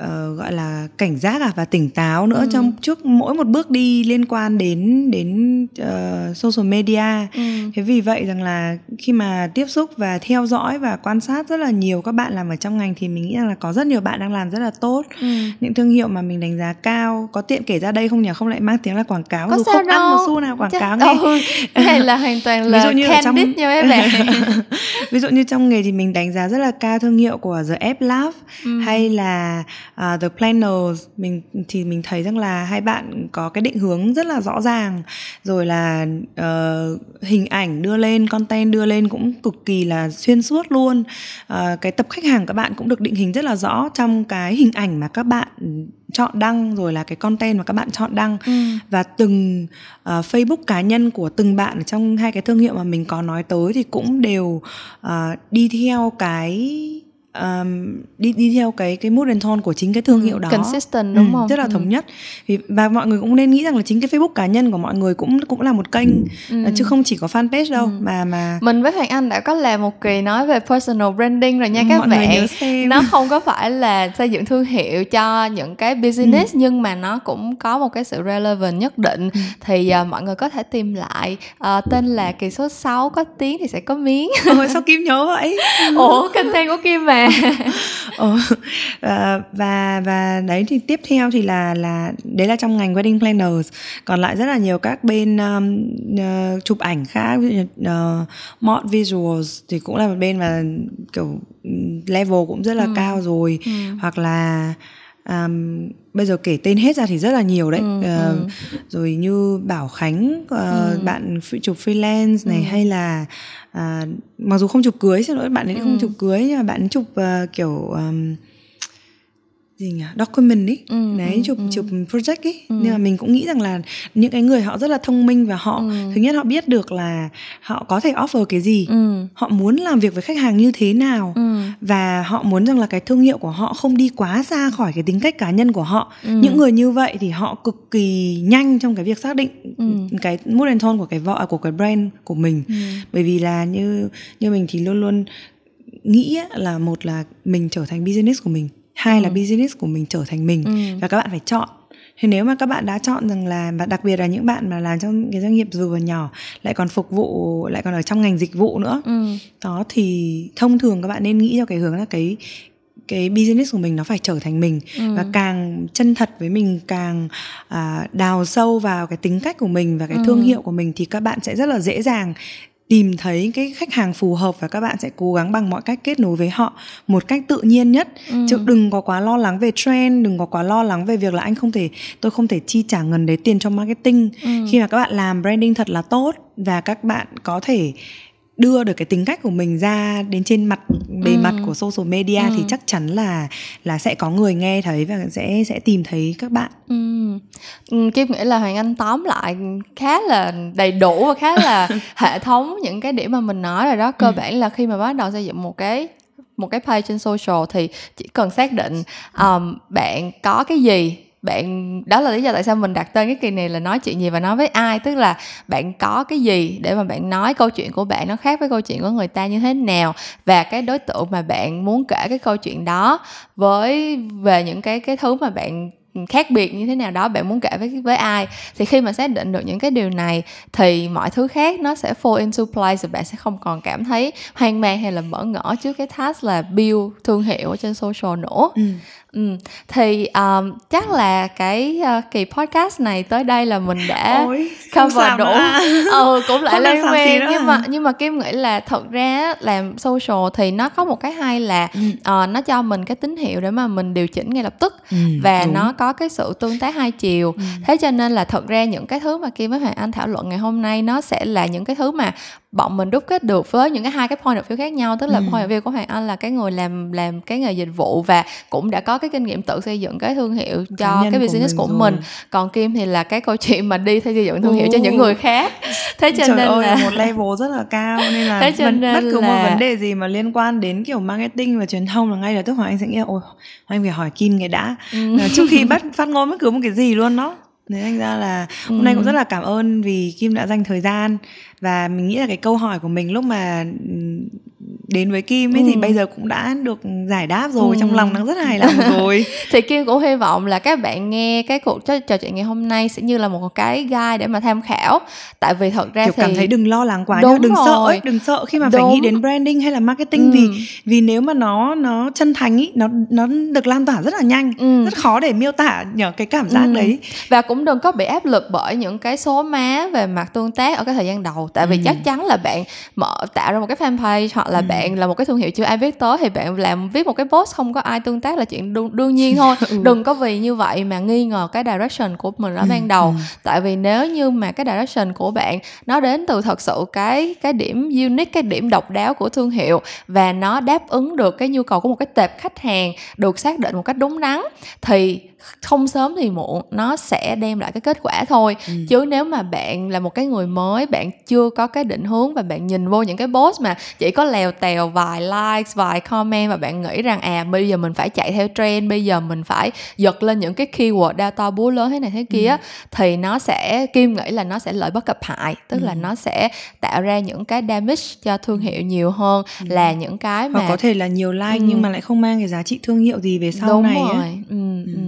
uh, gọi là cảnh giác à và tỉnh táo nữa ừ. trong trước mỗi một bước đi liên quan đến đến uh, social media ừ. thế vì vậy rằng là khi mà tiếp xúc và theo dõi và quan sát rất là nhiều các bạn làm ở trong ngành thì mình nghĩ rằng là có rất nhiều bạn đang làm rất là tốt ừ. những thương hiệu mà mình đánh giá cao có tiện kể ra đây không nhỉ không lại mang tiếng là quảng cáo có dù không đâu. ăn một xu nào quảng Chắc... cáo nghe ừ. hay là hoàn toàn là ví dụ như trong... nha các bạn ví dụ như trong nghề thì mình đánh giá rất là cao thương hiệu của The App Lab ừ. hay là uh, The Planners mình thì mình thấy rằng là hai bạn có cái định hướng rất là rõ ràng. Rồi là uh, hình ảnh đưa lên content đưa lên cũng cực kỳ là xuyên suốt luôn. Uh, cái tập khách hàng các bạn cũng được định hình rất là rõ trong cái hình ảnh mà các bạn chọn đăng rồi là cái content mà các bạn chọn đăng. Ừ. và từng uh, Facebook cá nhân của từng bạn ở trong hai cái thương hiệu mà mình có nói tới thì cũng đều uh, đi theo cái um, đi đi theo cái cái mood and tone của chính cái thương ừ, hiệu đó consistent đúng ừ, không rất là ừ. thống nhất vì và mọi người cũng nên nghĩ rằng là chính cái Facebook cá nhân của mọi người cũng cũng là một kênh ừ. chứ không chỉ có fanpage đâu ừ. mà mà mình với Hoàng Anh đã có làm một kỳ nói về personal branding rồi nha các mọi bạn nó không có phải là xây dựng thương hiệu cho những cái business ừ. nhưng mà nó cũng có một cái sự relevant nhất định ừ. thì uh, mọi người có thể tìm lại uh, tên là kỳ số 6 có tiếng thì sẽ có miếng Ôi sao Kim nhớ vậy ủa content của Kim mà ờ, và và đấy thì tiếp theo thì là là đấy là trong ngành wedding planners còn lại rất là nhiều các bên um, uh, chụp ảnh khác uh, mod visuals thì cũng là một bên mà kiểu level cũng rất là ừ. cao rồi ừ. hoặc là um, bây giờ kể tên hết ra thì rất là nhiều đấy ừ, uh, ừ. rồi như bảo khánh uh, ừ. bạn chụp freelance này ừ. hay là uh, mặc dù không chụp cưới xin lỗi bạn ấy ừ. không chụp cưới nhưng mà bạn chụp uh, kiểu um, gì nhỉ document ấy ừ, đấy ừ, chụp ừ. chụp project ấy ừ. nhưng mà mình cũng nghĩ rằng là những cái người họ rất là thông minh và họ ừ. thứ nhất họ biết được là họ có thể offer cái gì ừ. họ muốn làm việc với khách hàng như thế nào ừ. và họ muốn rằng là cái thương hiệu của họ không đi quá xa khỏi cái tính cách cá nhân của họ ừ. những người như vậy thì họ cực kỳ nhanh trong cái việc xác định ừ. cái mood and tone của cái vợ của cái brand của mình ừ. bởi vì là như như mình thì luôn luôn nghĩ là một là mình trở thành business của mình hai ừ. là business của mình trở thành mình ừ. và các bạn phải chọn thì nếu mà các bạn đã chọn rằng là và đặc biệt là những bạn mà làm trong cái doanh nghiệp vừa và nhỏ lại còn phục vụ lại còn ở trong ngành dịch vụ nữa ừ. đó thì thông thường các bạn nên nghĩ theo cái hướng là cái cái business của mình nó phải trở thành mình ừ. và càng chân thật với mình càng à, đào sâu vào cái tính cách của mình và cái ừ. thương hiệu của mình thì các bạn sẽ rất là dễ dàng tìm thấy cái khách hàng phù hợp và các bạn sẽ cố gắng bằng mọi cách kết nối với họ một cách tự nhiên nhất ừ. chứ đừng có quá lo lắng về trend đừng có quá lo lắng về việc là anh không thể tôi không thể chi trả ngần đấy tiền cho marketing ừ. khi mà các bạn làm branding thật là tốt và các bạn có thể đưa được cái tính cách của mình ra đến trên mặt bề ừ. mặt của social media ừ. thì chắc chắn là là sẽ có người nghe thấy và sẽ sẽ tìm thấy các bạn. Ừ. ừ Kim nghĩ là Hoàng Anh tóm lại khá là đầy đủ và khá là hệ thống những cái điểm mà mình nói rồi đó. Cơ ừ. bản là khi mà bắt đầu xây dựng một cái một cái page trên social thì chỉ cần xác định um, bạn có cái gì bạn, đó là lý do tại sao mình đặt tên cái kỳ này là nói chuyện gì và nói với ai? Tức là bạn có cái gì để mà bạn nói câu chuyện của bạn nó khác với câu chuyện của người ta như thế nào? Và cái đối tượng mà bạn muốn kể cái câu chuyện đó với, về những cái cái thứ mà bạn khác biệt như thế nào đó, bạn muốn kể với với ai? Thì khi mà xác định được những cái điều này thì mọi thứ khác nó sẽ fall into place và bạn sẽ không còn cảm thấy hoang mang hay là bỡ ngỡ trước cái task là build thương hiệu ở trên social nữa. Ừ. Ừ. thì um, chắc là cái uh, kỳ podcast này tới đây là mình đã Ôi, cover đủ ừ cũng lại lên quen nhưng mà nhưng mà kim nghĩ là thật ra làm social thì nó có một cái hay là ừ. uh, nó cho mình cái tín hiệu để mà mình điều chỉnh ngay lập tức ừ, và đúng. nó có cái sự tương tác hai chiều ừ. thế cho nên là thật ra những cái thứ mà kim với hoàng anh thảo luận ngày hôm nay nó sẽ là những cái thứ mà bọn mình đúc kết được với những cái hai cái point of view khác nhau tức là ừ. point of view của hoàng anh là cái người làm làm cái nghề dịch vụ và cũng đã có cái kinh nghiệm tự xây dựng cái thương hiệu cho cái business của mình, của mình. Còn kim thì là cái câu chuyện mà đi xây dựng thương hiệu cho những người khác. Thế cho Trời nên ơi, là một level rất là cao nên là thế cho nên bất cứ là... một vấn đề gì mà liên quan đến kiểu marketing và truyền thông là ngay lập tức hoàng anh sẽ nghĩ ôi anh phải hỏi kim cái đã. Ừ. trước khi bắt phát ngôn bất cứ một cái gì luôn đó nên thành ra là hôm nay cũng rất là cảm ơn vì Kim đã dành thời gian và mình nghĩ là cái câu hỏi của mình lúc mà đến với Kim ấy ừ. thì bây giờ cũng đã được giải đáp rồi ừ. trong lòng đang rất hài lòng rồi thì Kim cũng hy vọng là các bạn nghe cái cuộc trò chuyện ngày hôm nay sẽ như là một cái guide để mà tham khảo tại vì thật ra kiểu thì cảm thấy đừng lo lắng quá Đúng đừng rồi. sợ ấy, đừng sợ khi mà Đúng. phải nghĩ đến branding hay là marketing ừ. vì vì nếu mà nó nó chân thành ý nó nó được lan tỏa rất là nhanh ừ. rất khó để miêu tả nhờ cái cảm giác ừ. đấy và cũng đừng có bị áp lực bởi những cái số má về mặt tương tác ở cái thời gian đầu tại vì ừ. chắc chắn là bạn mở tạo ra một cái fanpage hoặc là ừ. bạn là một cái thương hiệu chưa ai biết tới thì bạn làm viết một cái post không có ai tương tác là chuyện đương, đương nhiên thôi ừ. đừng có vì như vậy mà nghi ngờ cái direction của mình ở ban đầu tại vì nếu như mà cái direction của bạn nó đến từ thật sự cái cái điểm unique cái điểm độc đáo của thương hiệu và nó đáp ứng được cái nhu cầu của một cái tệp khách hàng được xác định một cách đúng đắn thì không sớm thì muộn nó sẽ đem lại cái kết quả thôi ừ. chứ nếu mà bạn là một cái người mới bạn chưa có cái định hướng và bạn nhìn vô những cái post mà chỉ có lèo tèo vài likes vài comment và bạn nghĩ rằng à bây giờ mình phải chạy theo trend bây giờ mình phải giật lên những cái keyword data búa lớn thế này thế kia ừ. thì nó sẽ kim nghĩ là nó sẽ lợi bất cập hại tức ừ. là nó sẽ tạo ra những cái damage cho thương hiệu nhiều hơn ừ. là những cái mà Hoặc có thể là nhiều like ừ. nhưng mà lại không mang cái giá trị thương hiệu gì về sau Đúng này rồi. Ấy. Ừ. Ừ.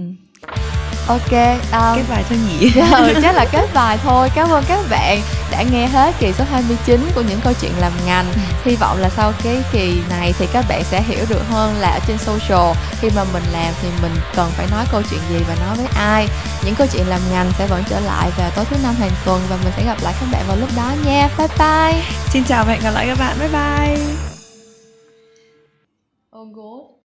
Ok, um, kết bài thôi nhỉ? ừ, chắc là kết bài thôi. Cảm ơn các bạn đã nghe hết kỳ số 29 của những câu chuyện làm ngành. Hy vọng là sau cái kỳ này thì các bạn sẽ hiểu được hơn là ở trên social khi mà mình làm thì mình cần phải nói câu chuyện gì và nói với ai. Những câu chuyện làm ngành sẽ vẫn trở lại vào tối thứ năm hàng tuần và mình sẽ gặp lại các bạn vào lúc đó nha. Bye bye. Xin chào và hẹn gặp lại các bạn. Bye bye. Oh,